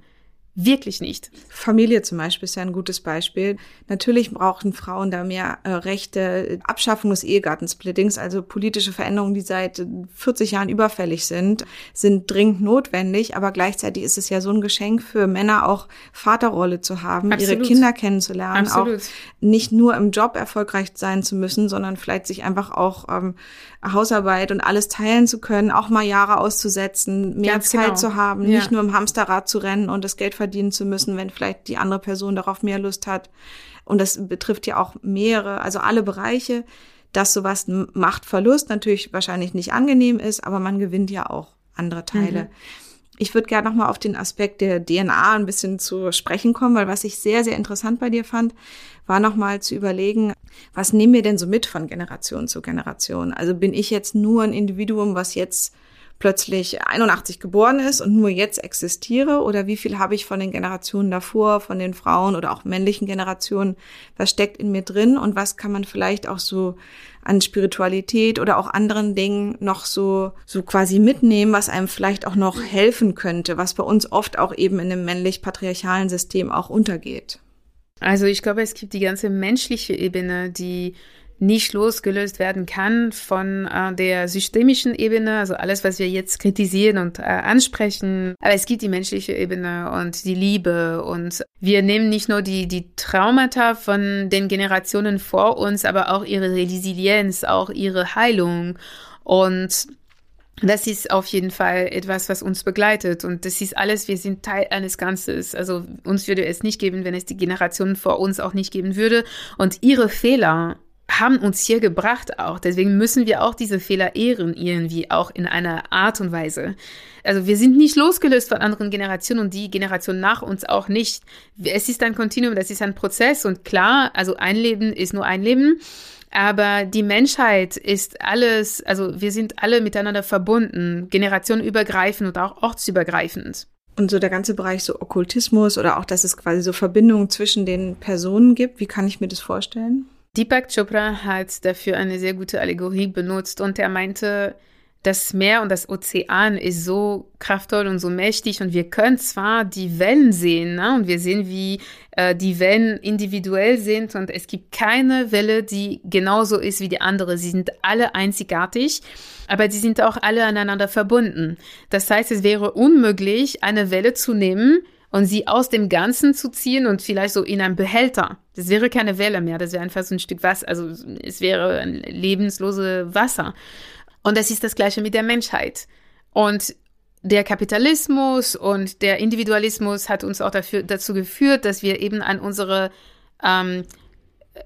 Wirklich nicht. Familie zum Beispiel ist ja ein gutes Beispiel. Natürlich brauchen Frauen da mehr äh, Rechte. Abschaffung des Ehegattensplittings, also politische Veränderungen, die seit 40 Jahren überfällig sind, sind dringend notwendig. Aber gleichzeitig ist es ja so ein Geschenk für Männer auch Vaterrolle zu haben, Absolut. ihre Kinder kennenzulernen, Absolut. auch nicht nur im Job erfolgreich sein zu müssen, sondern vielleicht sich einfach auch ähm, Hausarbeit und alles teilen zu können, auch mal Jahre auszusetzen, mehr Ganz Zeit genau. zu haben, ja. nicht nur im Hamsterrad zu rennen und das Geld verdienen zu müssen, wenn vielleicht die andere Person darauf mehr Lust hat. Und das betrifft ja auch mehrere, also alle Bereiche, dass sowas Machtverlust natürlich wahrscheinlich nicht angenehm ist, aber man gewinnt ja auch andere Teile. Mhm. Ich würde gerne nochmal auf den Aspekt der DNA ein bisschen zu sprechen kommen, weil was ich sehr, sehr interessant bei dir fand, war nochmal zu überlegen, was nehmen wir denn so mit von Generation zu Generation? Also bin ich jetzt nur ein Individuum, was jetzt plötzlich 81 geboren ist und nur jetzt existiere oder wie viel habe ich von den Generationen davor, von den Frauen oder auch männlichen Generationen, was steckt in mir drin und was kann man vielleicht auch so an Spiritualität oder auch anderen Dingen noch so, so quasi mitnehmen, was einem vielleicht auch noch helfen könnte, was bei uns oft auch eben in einem männlich-patriarchalen System auch untergeht. Also ich glaube, es gibt die ganze menschliche Ebene, die nicht losgelöst werden kann von äh, der systemischen Ebene, also alles, was wir jetzt kritisieren und äh, ansprechen. Aber es gibt die menschliche Ebene und die Liebe und wir nehmen nicht nur die, die Traumata von den Generationen vor uns, aber auch ihre Resilienz, auch ihre Heilung und das ist auf jeden Fall etwas, was uns begleitet. Und das ist alles, wir sind Teil eines Ganzes. Also uns würde es nicht geben, wenn es die Generationen vor uns auch nicht geben würde. Und ihre Fehler haben uns hier gebracht auch. Deswegen müssen wir auch diese Fehler ehren, irgendwie auch in einer Art und Weise. Also wir sind nicht losgelöst von anderen Generationen und die Generation nach uns auch nicht. Es ist ein Kontinuum, das ist ein Prozess und klar, also ein Leben ist nur ein Leben. Aber die Menschheit ist alles, also wir sind alle miteinander verbunden, generationenübergreifend und auch ortsübergreifend. Und so der ganze Bereich so Okkultismus oder auch, dass es quasi so Verbindungen zwischen den Personen gibt, wie kann ich mir das vorstellen? Deepak Chopra hat dafür eine sehr gute Allegorie benutzt und er meinte, das Meer und das Ozean ist so kraftvoll und so mächtig und wir können zwar die Wellen sehen ne? und wir sehen, wie äh, die Wellen individuell sind und es gibt keine Welle, die genauso ist wie die andere. Sie sind alle einzigartig, aber sie sind auch alle aneinander verbunden. Das heißt, es wäre unmöglich, eine Welle zu nehmen, und sie aus dem Ganzen zu ziehen und vielleicht so in einen Behälter. Das wäre keine Welle mehr, das wäre einfach so ein Stück Wasser, also es wäre ein lebenslose Wasser. Und das ist das Gleiche mit der Menschheit. Und der Kapitalismus und der Individualismus hat uns auch dafür, dazu geführt, dass wir eben an unsere ähm,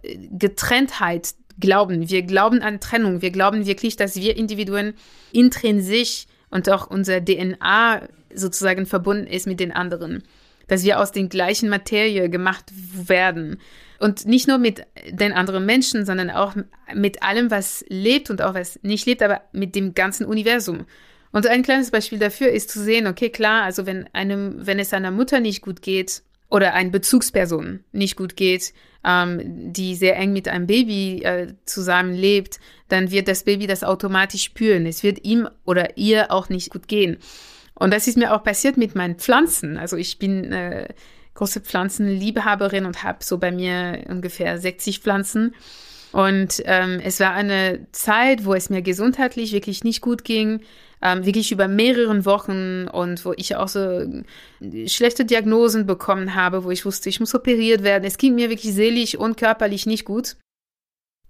Getrenntheit glauben. Wir glauben an Trennung. Wir glauben wirklich, dass wir Individuen intrinsisch und auch unser DNA sozusagen verbunden ist mit den anderen. Dass wir aus den gleichen Materie gemacht werden. Und nicht nur mit den anderen Menschen, sondern auch mit allem, was lebt und auch was nicht lebt, aber mit dem ganzen Universum. Und ein kleines Beispiel dafür ist zu sehen, okay, klar, also wenn einem, wenn es einer Mutter nicht gut geht oder eine Bezugsperson nicht gut geht, ähm, die sehr eng mit einem Baby äh, zusammenlebt, dann wird das Baby das automatisch spüren. Es wird ihm oder ihr auch nicht gut gehen. Und das ist mir auch passiert mit meinen Pflanzen. Also ich bin äh, große Pflanzenliebhaberin und habe so bei mir ungefähr 60 Pflanzen. Und ähm, es war eine Zeit, wo es mir gesundheitlich wirklich nicht gut ging, ähm, wirklich über mehrere Wochen und wo ich auch so äh, schlechte Diagnosen bekommen habe, wo ich wusste, ich muss operiert werden. Es ging mir wirklich seelisch und körperlich nicht gut.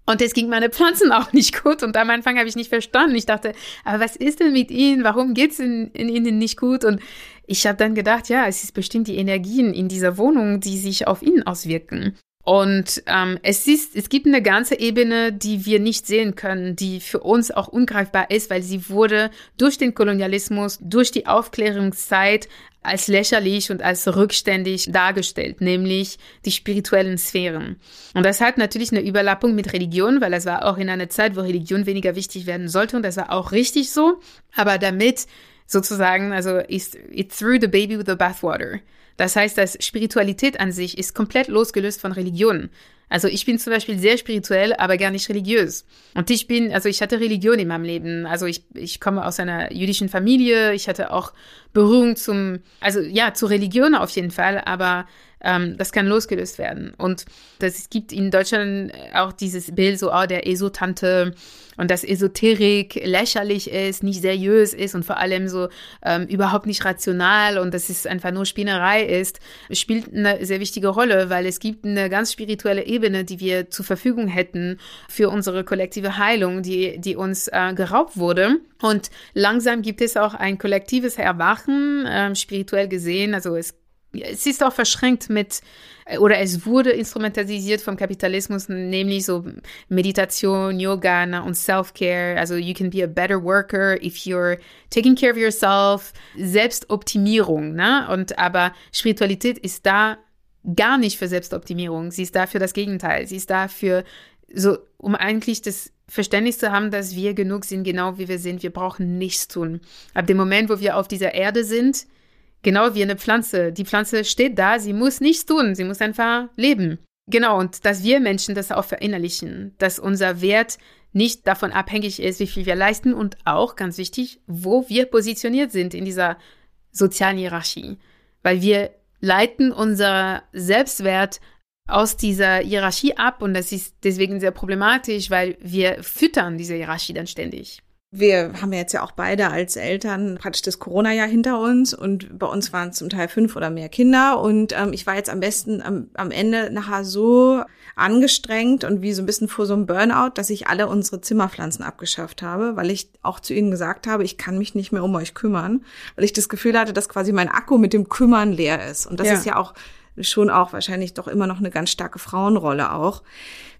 Und es ging meine Pflanzen auch nicht gut. Und am Anfang habe ich nicht verstanden. Ich dachte, aber was ist denn mit ihnen? Warum geht es in, in ihnen nicht gut? Und ich habe dann gedacht, ja, es ist bestimmt die Energien in dieser Wohnung, die sich auf ihn auswirken. Und ähm, es ist, es gibt eine ganze Ebene, die wir nicht sehen können, die für uns auch ungreifbar ist, weil sie wurde durch den Kolonialismus, durch die Aufklärungszeit als lächerlich und als rückständig dargestellt, nämlich die spirituellen Sphären. Und das hat natürlich eine Überlappung mit Religion, weil es war auch in einer Zeit, wo Religion weniger wichtig werden sollte und das war auch richtig so. Aber damit sozusagen, also it threw the baby with the bathwater. Das heißt, dass Spiritualität an sich ist komplett losgelöst von Religion. Also ich bin zum Beispiel sehr spirituell, aber gar nicht religiös. Und ich bin, also ich hatte Religion in meinem Leben. Also ich, ich komme aus einer jüdischen Familie. Ich hatte auch Berührung zum, also ja, zur Religion auf jeden Fall, aber ähm, das kann losgelöst werden. Und das, gibt in Deutschland auch dieses Bild so, oh, der Esotante und dass Esoterik lächerlich ist, nicht seriös ist und vor allem so ähm, überhaupt nicht rational und dass es einfach nur Spinnerei ist, spielt eine sehr wichtige Rolle, weil es gibt eine ganz spirituelle Ebene, die wir zur Verfügung hätten für unsere kollektive Heilung, die, die uns äh, geraubt wurde. Und langsam gibt es auch ein kollektives Erwachen, äh, spirituell gesehen. Also es es ist auch verschränkt mit, äh, oder es wurde instrumentalisiert vom Kapitalismus, nämlich so Meditation, Yoga und Self-Care. Also you can be a better worker if you're taking care of yourself. Selbstoptimierung, ne? Und aber Spiritualität ist da gar nicht für Selbstoptimierung. Sie ist da für das Gegenteil. Sie ist da für so, um eigentlich das Verständnis zu haben, dass wir genug sind, genau wie wir sind. Wir brauchen nichts tun. Ab dem Moment, wo wir auf dieser Erde sind, Genau wie eine Pflanze. Die Pflanze steht da, sie muss nichts tun, sie muss einfach leben. Genau, und dass wir Menschen das auch verinnerlichen, dass unser Wert nicht davon abhängig ist, wie viel wir leisten und auch, ganz wichtig, wo wir positioniert sind in dieser sozialen Hierarchie. Weil wir leiten unser Selbstwert aus dieser Hierarchie ab und das ist deswegen sehr problematisch, weil wir füttern diese Hierarchie dann ständig. Wir haben ja jetzt ja auch beide als Eltern praktisch das Corona-Jahr hinter uns und bei uns waren zum Teil fünf oder mehr Kinder und ähm, ich war jetzt am besten am, am Ende nachher so angestrengt und wie so ein bisschen vor so einem Burnout, dass ich alle unsere Zimmerpflanzen abgeschafft habe, weil ich auch zu ihnen gesagt habe, ich kann mich nicht mehr um euch kümmern, weil ich das Gefühl hatte, dass quasi mein Akku mit dem Kümmern leer ist und das ja. ist ja auch schon auch wahrscheinlich doch immer noch eine ganz starke Frauenrolle auch.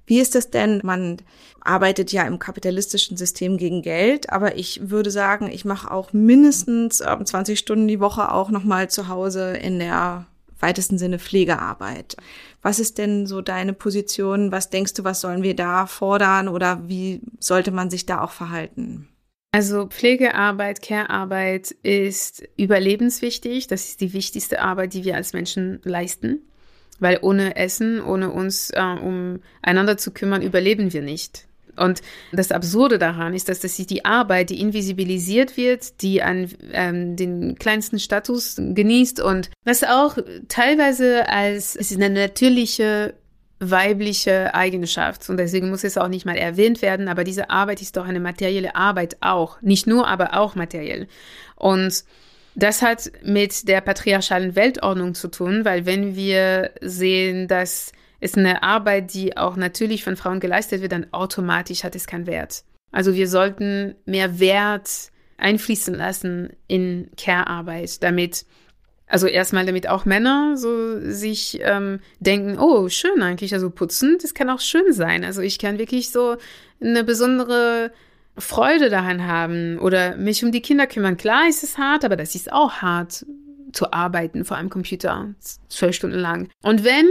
Wie ist das denn? Man arbeitet ja im kapitalistischen System gegen Geld, aber ich würde sagen, ich mache auch mindestens 20 Stunden die Woche auch nochmal zu Hause in der weitesten Sinne Pflegearbeit. Was ist denn so deine Position? Was denkst du, was sollen wir da fordern oder wie sollte man sich da auch verhalten? Also Pflegearbeit, Care-Arbeit ist überlebenswichtig. Das ist die wichtigste Arbeit, die wir als Menschen leisten. Weil ohne Essen, ohne uns äh, um einander zu kümmern, überleben wir nicht. Und das Absurde daran ist, dass das die Arbeit, die invisibilisiert wird, die an ähm, den kleinsten Status genießt und das auch teilweise als es ist eine natürliche weibliche Eigenschaft und deswegen muss es auch nicht mal erwähnt werden, aber diese Arbeit ist doch eine materielle Arbeit auch, nicht nur, aber auch materiell. Und das hat mit der patriarchalen Weltordnung zu tun, weil wenn wir sehen, dass es eine Arbeit, die auch natürlich von Frauen geleistet wird, dann automatisch hat es keinen Wert. Also wir sollten mehr Wert einfließen lassen in Care-Arbeit, damit also erstmal damit auch Männer so sich ähm, denken, oh, schön eigentlich, also putzen, das kann auch schön sein. Also ich kann wirklich so eine besondere Freude daran haben oder mich um die Kinder kümmern. Klar ist es hart, aber das ist auch hart zu arbeiten vor einem Computer, zwölf Stunden lang. Und wenn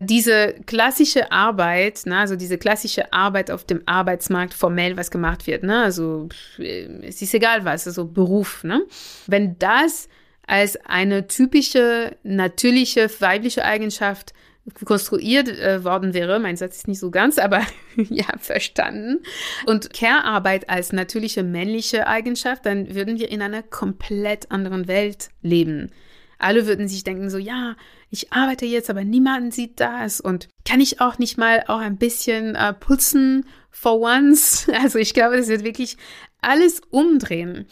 diese klassische Arbeit, ne, also diese klassische Arbeit auf dem Arbeitsmarkt formell was gemacht wird, ne, also es ist egal was, also Beruf, ne, wenn das als eine typische natürliche weibliche Eigenschaft konstruiert äh, worden wäre, mein Satz ist nicht so ganz, aber ja, verstanden, und Care-Arbeit als natürliche männliche Eigenschaft, dann würden wir in einer komplett anderen Welt leben. Alle würden sich denken so, ja, ich arbeite jetzt, aber niemand sieht das und kann ich auch nicht mal auch ein bisschen äh, putzen for once? Also ich glaube, das wird wirklich alles umdrehen.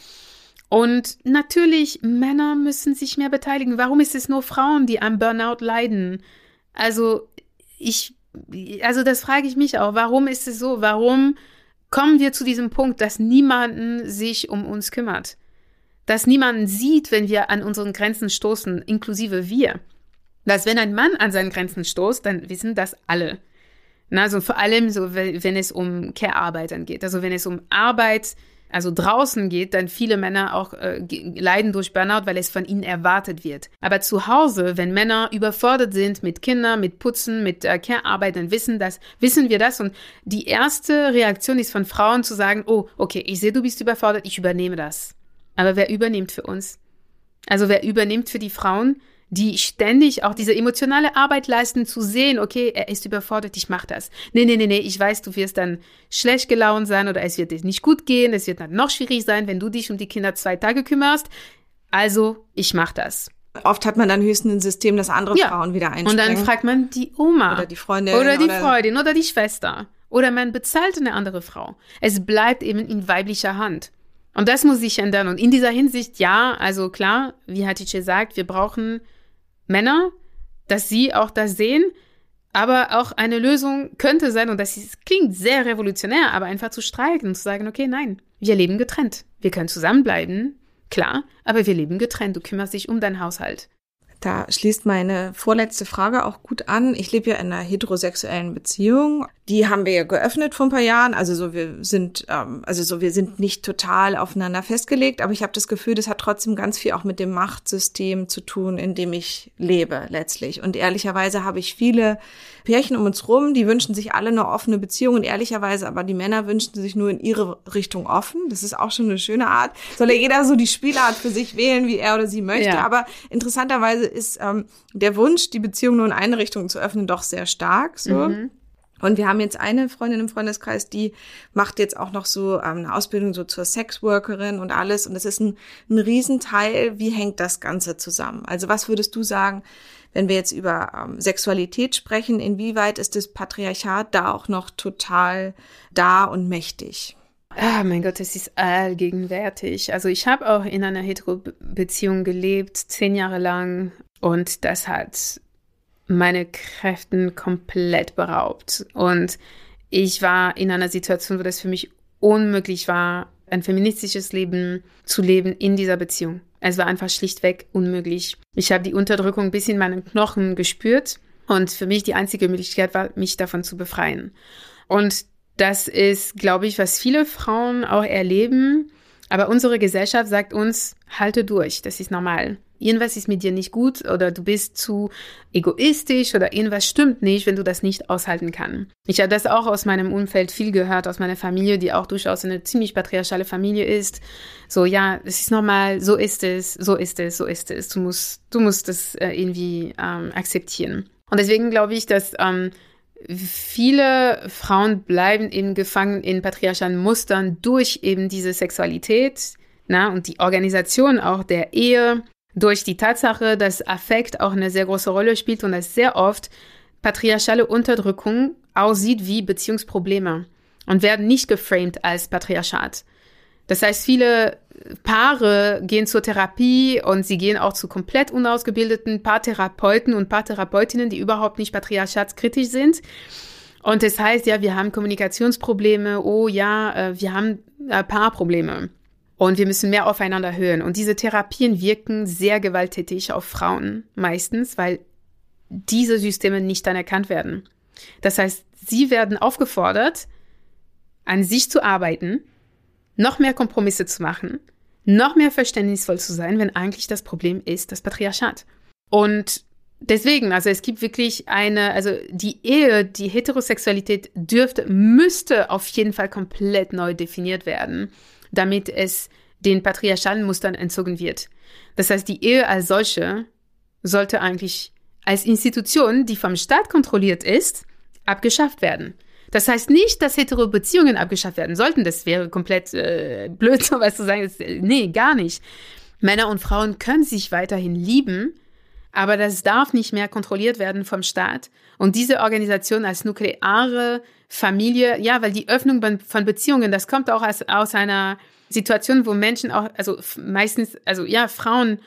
Und natürlich, Männer müssen sich mehr beteiligen. Warum ist es nur Frauen, die am Burnout leiden? Also ich, also das frage ich mich auch. Warum ist es so? Warum kommen wir zu diesem Punkt, dass niemanden sich um uns kümmert? Dass niemanden sieht, wenn wir an unseren Grenzen stoßen, inklusive wir. Dass wenn ein Mann an seinen Grenzen stoßt, dann wissen das alle. Na, also vor allem so, wenn es um Care-Arbeitern geht. Also wenn es um Arbeit also draußen geht, dann viele Männer auch äh, leiden durch Burnout, weil es von ihnen erwartet wird. Aber zu Hause, wenn Männer überfordert sind mit Kindern, mit Putzen, mit äh, Care-Arbeit, dann wissen das, wissen wir das. Und die erste Reaktion ist von Frauen zu sagen, oh, okay, ich sehe, du bist überfordert, ich übernehme das. Aber wer übernimmt für uns? Also wer übernimmt für die Frauen, die ständig auch diese emotionale Arbeit leisten, zu sehen, okay, er ist überfordert, ich mach das. Nee, nee, nee, nee, ich weiß, du wirst dann schlecht gelaunt sein oder es wird dir nicht gut gehen, es wird dann noch schwierig sein, wenn du dich um die Kinder zwei Tage kümmerst. Also, ich mach das. Oft hat man dann höchstens ein System, das andere ja. Frauen wieder einspringen. Und dann fragt man die Oma. Oder die Freundin. Oder die oder Freundin oder die Schwester. Oder man bezahlt eine andere Frau. Es bleibt eben in weiblicher Hand. Und das muss sich ändern. Und in dieser Hinsicht, ja, also klar, wie Hatice sagt, wir brauchen Männer, dass sie auch das sehen. Aber auch eine Lösung könnte sein, und das klingt sehr revolutionär, aber einfach zu streiken und zu sagen, okay, nein, wir leben getrennt. Wir können zusammenbleiben, klar, aber wir leben getrennt. Du kümmerst dich um deinen Haushalt. Da schließt meine vorletzte Frage auch gut an. Ich lebe ja in einer heterosexuellen Beziehung. Die haben wir ja geöffnet vor ein paar Jahren. Also so wir sind, ähm, also so wir sind nicht total aufeinander festgelegt, aber ich habe das Gefühl, das hat trotzdem ganz viel auch mit dem Machtsystem zu tun, in dem ich lebe letztlich. Und ehrlicherweise habe ich viele Pärchen um uns rum, die wünschen sich alle eine offene Beziehung und ehrlicherweise aber die Männer wünschen sich nur in ihre Richtung offen. Das ist auch schon eine schöne Art. Soll ja jeder so die Spielart für sich wählen, wie er oder sie möchte. Ja. Aber interessanterweise ist ähm, der Wunsch, die Beziehung nur in eine Richtung zu öffnen, doch sehr stark. So. Mhm. Und wir haben jetzt eine Freundin im Freundeskreis, die macht jetzt auch noch so ähm, eine Ausbildung so zur Sexworkerin und alles. Und das ist ein, ein Riesenteil. Wie hängt das Ganze zusammen? Also was würdest du sagen, wenn wir jetzt über ähm, Sexualität sprechen, inwieweit ist das Patriarchat da auch noch total da und mächtig? Ah, mein Gott, es ist allgegenwärtig. Also ich habe auch in einer Hetero-Beziehung gelebt, zehn Jahre lang, und das hat meine Kräften komplett beraubt. Und ich war in einer Situation, wo das für mich unmöglich war, ein feministisches Leben zu leben in dieser Beziehung. Es war einfach schlichtweg unmöglich. Ich habe die Unterdrückung bis in meinen Knochen gespürt und für mich die einzige Möglichkeit war, mich davon zu befreien. Und das ist, glaube ich, was viele Frauen auch erleben. Aber unsere Gesellschaft sagt uns, halte durch, das ist normal irgendwas ist mit dir nicht gut oder du bist zu egoistisch oder irgendwas stimmt nicht, wenn du das nicht aushalten kannst. Ich habe das auch aus meinem Umfeld viel gehört, aus meiner Familie, die auch durchaus eine ziemlich patriarchale Familie ist. So, ja, es ist normal, so ist es, so ist es, so ist es. Du musst, du musst es äh, irgendwie ähm, akzeptieren. Und deswegen glaube ich, dass ähm, viele Frauen bleiben eben gefangen in patriarchalen Mustern durch eben diese Sexualität, na, und die Organisation auch der Ehe durch die Tatsache, dass Affekt auch eine sehr große Rolle spielt und dass sehr oft patriarchale Unterdrückung aussieht wie Beziehungsprobleme und werden nicht geframed als Patriarchat. Das heißt, viele Paare gehen zur Therapie und sie gehen auch zu komplett unausgebildeten Paartherapeuten und Paartherapeutinnen, die überhaupt nicht patriarchatskritisch sind. Und das heißt, ja, wir haben Kommunikationsprobleme, oh ja, äh, wir haben äh, Paarprobleme. Und wir müssen mehr aufeinander hören. Und diese Therapien wirken sehr gewalttätig auf Frauen meistens, weil diese Systeme nicht anerkannt werden. Das heißt, sie werden aufgefordert, an sich zu arbeiten, noch mehr Kompromisse zu machen, noch mehr verständnisvoll zu sein, wenn eigentlich das Problem ist das Patriarchat. Und deswegen, also es gibt wirklich eine, also die Ehe, die Heterosexualität dürfte, müsste auf jeden Fall komplett neu definiert werden damit es den patriarchalen Mustern entzogen wird. Das heißt, die Ehe als solche sollte eigentlich als Institution, die vom Staat kontrolliert ist, abgeschafft werden. Das heißt nicht, dass hetero Beziehungen abgeschafft werden sollten. Das wäre komplett äh, blöd, so was zu sagen. Das, äh, nee, gar nicht. Männer und Frauen können sich weiterhin lieben, aber das darf nicht mehr kontrolliert werden vom Staat. Und diese Organisation als nukleare Familie, ja, weil die Öffnung von Beziehungen, das kommt auch aus, aus einer Situation, wo Menschen auch, also meistens, also ja, Frauen,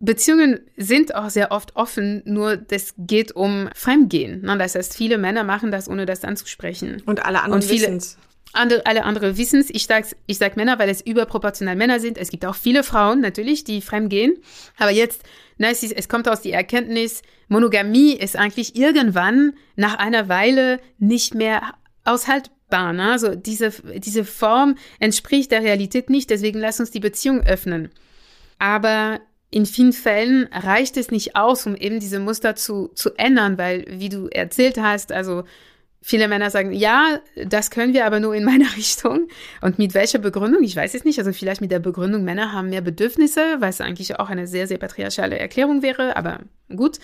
Beziehungen sind auch sehr oft offen, nur das geht um Fremdgehen. Ne? Das heißt, viele Männer machen das, ohne das anzusprechen. Und alle anderen wissen es. Andere, alle andere wissen es. Ich sage ich sag Männer, weil es überproportional Männer sind. Es gibt auch viele Frauen natürlich, die fremdgehen. Aber jetzt, na, es, ist, es kommt aus die Erkenntnis, Monogamie ist eigentlich irgendwann nach einer Weile nicht mehr aushaltbar. Ne? Also diese, diese Form entspricht der Realität nicht, deswegen lass uns die Beziehung öffnen. Aber in vielen Fällen reicht es nicht aus, um eben diese Muster zu, zu ändern, weil, wie du erzählt hast, also Viele Männer sagen, ja, das können wir aber nur in meiner Richtung. Und mit welcher Begründung? Ich weiß es nicht. Also vielleicht mit der Begründung, Männer haben mehr Bedürfnisse, was eigentlich auch eine sehr, sehr patriarchale Erklärung wäre, aber gut.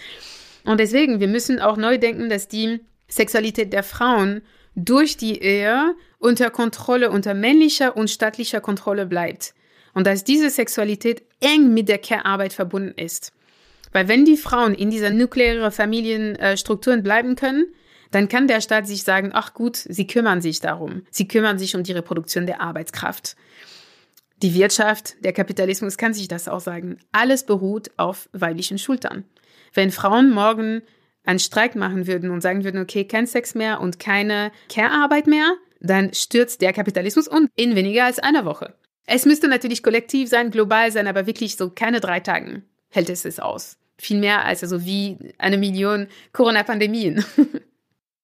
Und deswegen, wir müssen auch neu denken, dass die Sexualität der Frauen durch die Ehe unter Kontrolle, unter männlicher und staatlicher Kontrolle bleibt. Und dass diese Sexualität eng mit der Care-Arbeit verbunden ist. Weil wenn die Frauen in dieser nuklearen Familienstrukturen bleiben können, dann kann der Staat sich sagen, ach gut, sie kümmern sich darum. Sie kümmern sich um die Reproduktion der Arbeitskraft. Die Wirtschaft, der Kapitalismus kann sich das auch sagen. Alles beruht auf weiblichen Schultern. Wenn Frauen morgen einen Streik machen würden und sagen würden, okay, kein Sex mehr und keine Care-Arbeit mehr, dann stürzt der Kapitalismus und in weniger als einer Woche. Es müsste natürlich kollektiv sein, global sein, aber wirklich so keine drei Tagen hält es es aus. Viel mehr als also wie eine Million Corona-Pandemien.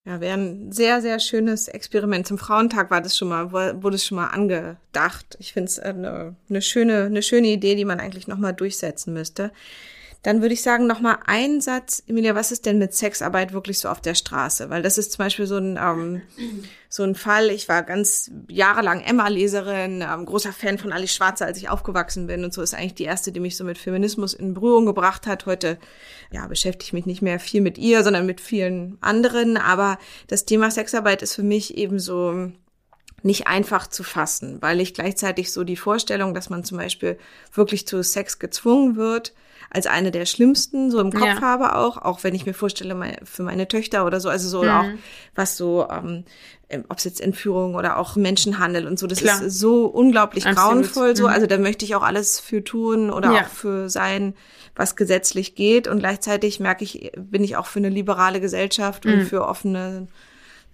Ja, wäre ein sehr, sehr schönes Experiment. Zum Frauentag war das schon mal, wurde es schon mal angedacht. Ich finde es eine, eine schöne, eine schöne Idee, die man eigentlich nochmal durchsetzen müsste. Dann würde ich sagen, nochmal ein Satz, Emilia, was ist denn mit Sexarbeit wirklich so auf der Straße? Weil das ist zum Beispiel so ein, ähm, so ein Fall. Ich war ganz jahrelang Emma-Leserin, ähm, großer Fan von Alice Schwarzer, als ich aufgewachsen bin. Und so ist eigentlich die erste, die mich so mit Feminismus in Berührung gebracht hat. Heute, ja, beschäftige ich mich nicht mehr viel mit ihr, sondern mit vielen anderen. Aber das Thema Sexarbeit ist für mich eben so, nicht einfach zu fassen, weil ich gleichzeitig so die Vorstellung, dass man zum Beispiel wirklich zu Sex gezwungen wird, als eine der schlimmsten so im Kopf ja. habe auch, auch wenn ich mir vorstelle mein, für meine Töchter oder so, also so mhm. auch was so, ähm, ob es jetzt Entführung oder auch Menschenhandel und so, das Klar. ist so unglaublich Absolut. grauenvoll so, mhm. also da möchte ich auch alles für tun oder ja. auch für sein, was gesetzlich geht und gleichzeitig merke ich, bin ich auch für eine liberale Gesellschaft mhm. und für offene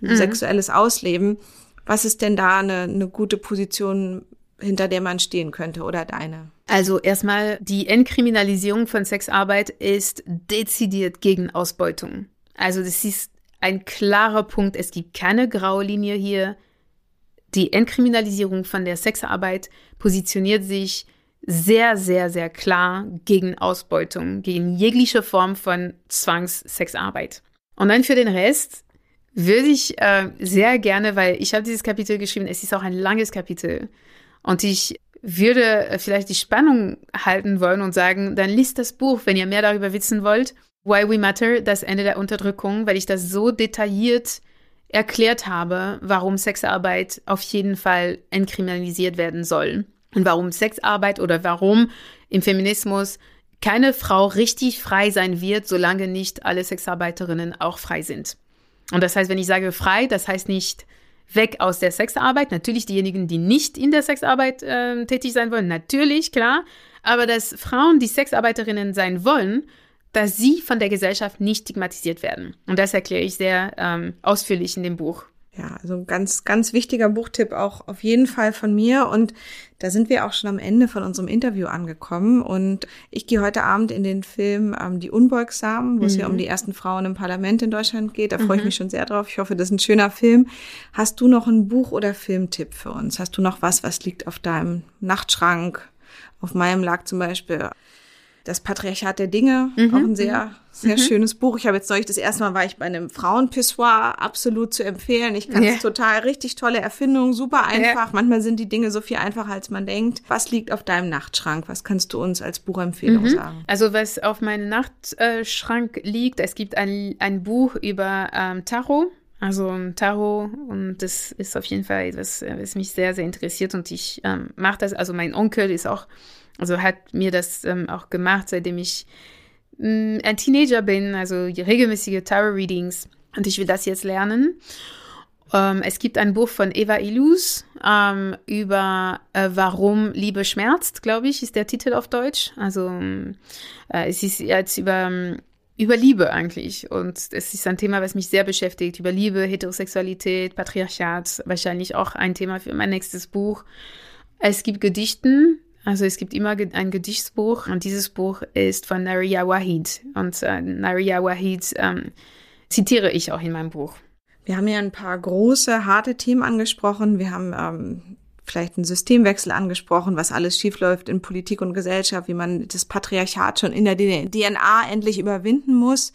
mhm. sexuelles Ausleben. Was ist denn da eine, eine gute Position, hinter der man stehen könnte oder deine? Also erstmal, die Entkriminalisierung von Sexarbeit ist dezidiert gegen Ausbeutung. Also das ist ein klarer Punkt. Es gibt keine graue Linie hier. Die Entkriminalisierung von der Sexarbeit positioniert sich sehr, sehr, sehr klar gegen Ausbeutung, gegen jegliche Form von Zwangssexarbeit. Und dann für den Rest würde ich äh, sehr gerne, weil ich habe dieses Kapitel geschrieben, es ist auch ein langes Kapitel. Und ich würde äh, vielleicht die Spannung halten wollen und sagen, dann liest das Buch, wenn ihr mehr darüber wissen wollt. Why We Matter, das Ende der Unterdrückung, weil ich das so detailliert erklärt habe, warum Sexarbeit auf jeden Fall entkriminalisiert werden soll. Und warum Sexarbeit oder warum im Feminismus keine Frau richtig frei sein wird, solange nicht alle Sexarbeiterinnen auch frei sind. Und das heißt, wenn ich sage frei, das heißt nicht weg aus der Sexarbeit. Natürlich diejenigen, die nicht in der Sexarbeit äh, tätig sein wollen, natürlich, klar. Aber dass Frauen, die Sexarbeiterinnen sein wollen, dass sie von der Gesellschaft nicht stigmatisiert werden. Und das erkläre ich sehr ähm, ausführlich in dem Buch. Ja, also ein ganz, ganz wichtiger Buchtipp auch auf jeden Fall von mir. Und da sind wir auch schon am Ende von unserem Interview angekommen. Und ich gehe heute Abend in den Film ähm, Die Unbeugsamen, wo mhm. es ja um die ersten Frauen im Parlament in Deutschland geht. Da freue ich mhm. mich schon sehr drauf. Ich hoffe, das ist ein schöner Film. Hast du noch ein Buch- oder Filmtipp für uns? Hast du noch was, was liegt auf deinem Nachtschrank? Auf meinem lag zum Beispiel das Patriarchat der Dinge, mhm. auch ein sehr, sehr mhm. schönes Buch. Ich habe jetzt neulich das erste Mal war ich bei einem Frauenpissoir, absolut zu empfehlen. Ich kann es yeah. total, richtig tolle Erfindung, super einfach. Yeah. Manchmal sind die Dinge so viel einfacher, als man denkt. Was liegt auf deinem Nachtschrank? Was kannst du uns als Buchempfehlung mhm. sagen? Also was auf meinem Nachtschrank liegt, es gibt ein, ein Buch über ähm, Tarot. Also Tarot und das ist auf jeden Fall etwas, was mich sehr, sehr interessiert und ich ähm, mache das. Also mein Onkel ist auch also hat mir das ähm, auch gemacht, seitdem ich mh, mm, ein Teenager bin, also regelmäßige Tarot-Readings. Und ich will das jetzt lernen. Ähm, es gibt ein Buch von Eva Illus ähm, über äh, Warum Liebe schmerzt, glaube ich, ist der Titel auf Deutsch. Also äh, es ist jetzt über, über Liebe eigentlich. Und es ist ein Thema, was mich sehr beschäftigt. Über Liebe, Heterosexualität, Patriarchat. Wahrscheinlich auch ein Thema für mein nächstes Buch. Es gibt Gedichten also es gibt immer ein Gedichtsbuch und dieses Buch ist von Nariya Wahid. Und äh, Nariya Wahid ähm, zitiere ich auch in meinem Buch. Wir haben ja ein paar große, harte Themen angesprochen. Wir haben ähm, vielleicht einen Systemwechsel angesprochen, was alles schiefläuft in Politik und Gesellschaft, wie man das Patriarchat schon in der DNA endlich überwinden muss.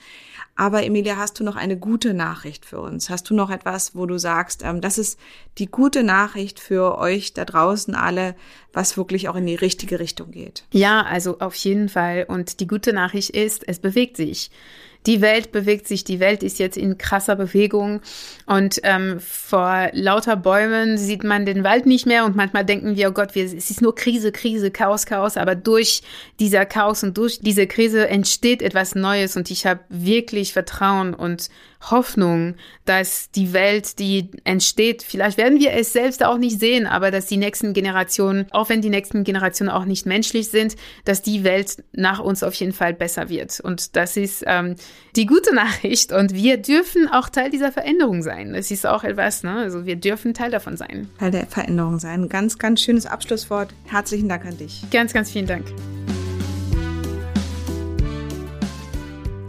Aber Emilia, hast du noch eine gute Nachricht für uns? Hast du noch etwas, wo du sagst, ähm, das ist die gute Nachricht für euch da draußen alle, was wirklich auch in die richtige Richtung geht? Ja, also auf jeden Fall. Und die gute Nachricht ist, es bewegt sich die Welt bewegt sich, die Welt ist jetzt in krasser Bewegung. Und ähm, vor lauter Bäumen sieht man den Wald nicht mehr. Und manchmal denken wir, oh Gott, wir, es ist nur Krise, Krise, Chaos, Chaos, aber durch dieser Chaos und durch diese Krise entsteht etwas Neues. Und ich habe wirklich Vertrauen und Hoffnung, dass die Welt, die entsteht, vielleicht werden wir es selbst auch nicht sehen, aber dass die nächsten Generationen, auch wenn die nächsten Generationen auch nicht menschlich sind, dass die Welt nach uns auf jeden Fall besser wird. Und das ist ähm, die gute Nachricht. Und wir dürfen auch Teil dieser Veränderung sein. Das ist auch etwas, ne? Also wir dürfen Teil davon sein. Teil der Veränderung sein. Ganz, ganz schönes Abschlusswort. Herzlichen Dank an dich. Ganz, ganz vielen Dank.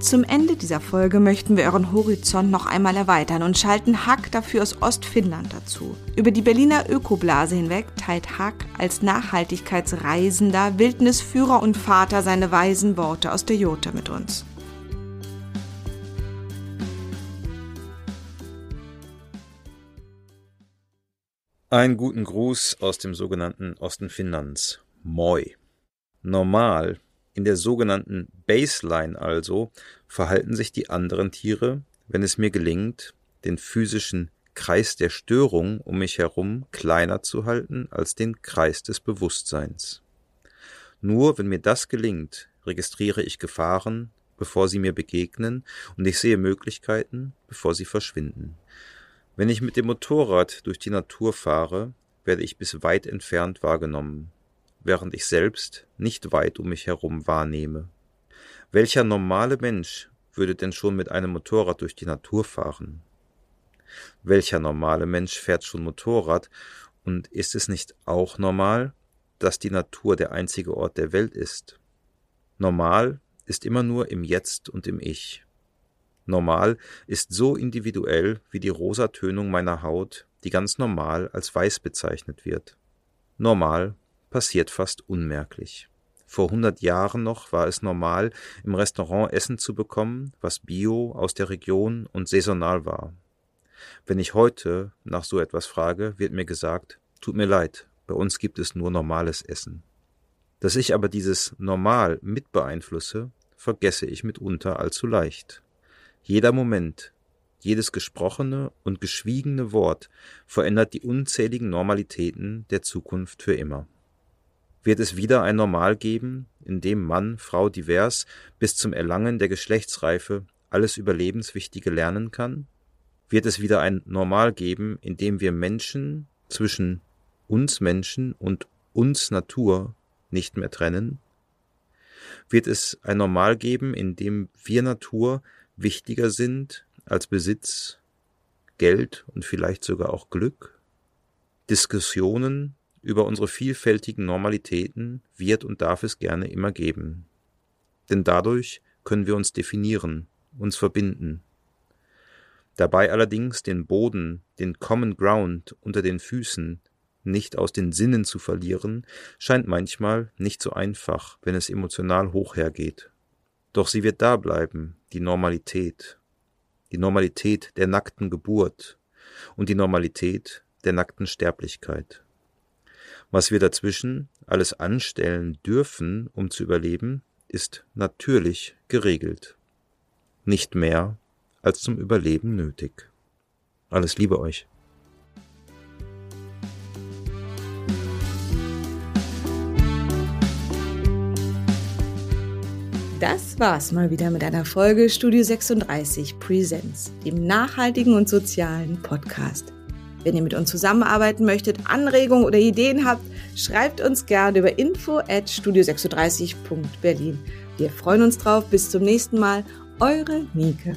Zum Ende dieser Folge möchten wir euren Horizont noch einmal erweitern und schalten Hack dafür aus Ostfinnland dazu. Über die Berliner Ökoblase hinweg teilt Hack als Nachhaltigkeitsreisender, Wildnisführer und Vater seine weisen Worte aus der Jota mit uns. Einen guten Gruß aus dem sogenannten Osten Finnlands. Moi. Normal in der sogenannten Baseline also verhalten sich die anderen Tiere, wenn es mir gelingt, den physischen Kreis der Störung um mich herum kleiner zu halten als den Kreis des Bewusstseins. Nur wenn mir das gelingt, registriere ich Gefahren, bevor sie mir begegnen, und ich sehe Möglichkeiten, bevor sie verschwinden. Wenn ich mit dem Motorrad durch die Natur fahre, werde ich bis weit entfernt wahrgenommen während ich selbst nicht weit um mich herum wahrnehme. Welcher normale Mensch würde denn schon mit einem Motorrad durch die Natur fahren? Welcher normale Mensch fährt schon Motorrad und ist es nicht auch normal, dass die Natur der einzige Ort der Welt ist? Normal ist immer nur im Jetzt und im Ich. Normal ist so individuell wie die rosa Tönung meiner Haut, die ganz normal als weiß bezeichnet wird. Normal passiert fast unmerklich. Vor hundert Jahren noch war es normal, im Restaurant Essen zu bekommen, was bio, aus der Region und saisonal war. Wenn ich heute nach so etwas frage, wird mir gesagt, tut mir leid, bei uns gibt es nur normales Essen. Dass ich aber dieses Normal mit beeinflusse, vergesse ich mitunter allzu leicht. Jeder Moment, jedes gesprochene und geschwiegene Wort verändert die unzähligen Normalitäten der Zukunft für immer. Wird es wieder ein Normal geben, in dem Mann, Frau divers bis zum Erlangen der Geschlechtsreife alles Überlebenswichtige lernen kann? Wird es wieder ein Normal geben, in dem wir Menschen zwischen uns Menschen und uns Natur nicht mehr trennen? Wird es ein Normal geben, in dem wir Natur wichtiger sind als Besitz, Geld und vielleicht sogar auch Glück? Diskussionen über unsere vielfältigen Normalitäten wird und darf es gerne immer geben. Denn dadurch können wir uns definieren, uns verbinden. Dabei allerdings den Boden, den Common Ground unter den Füßen nicht aus den Sinnen zu verlieren, scheint manchmal nicht so einfach, wenn es emotional hoch hergeht. Doch sie wird da bleiben, die Normalität, die Normalität der nackten Geburt und die Normalität der nackten Sterblichkeit. Was wir dazwischen alles anstellen dürfen, um zu überleben, ist natürlich geregelt. Nicht mehr als zum Überleben nötig. Alles Liebe euch. Das war's mal wieder mit einer Folge Studio 36 Presents, dem nachhaltigen und sozialen Podcast. Wenn ihr mit uns zusammenarbeiten möchtet, Anregungen oder Ideen habt, schreibt uns gerne über info at studio36.berlin. Wir freuen uns drauf. Bis zum nächsten Mal. Eure Nike.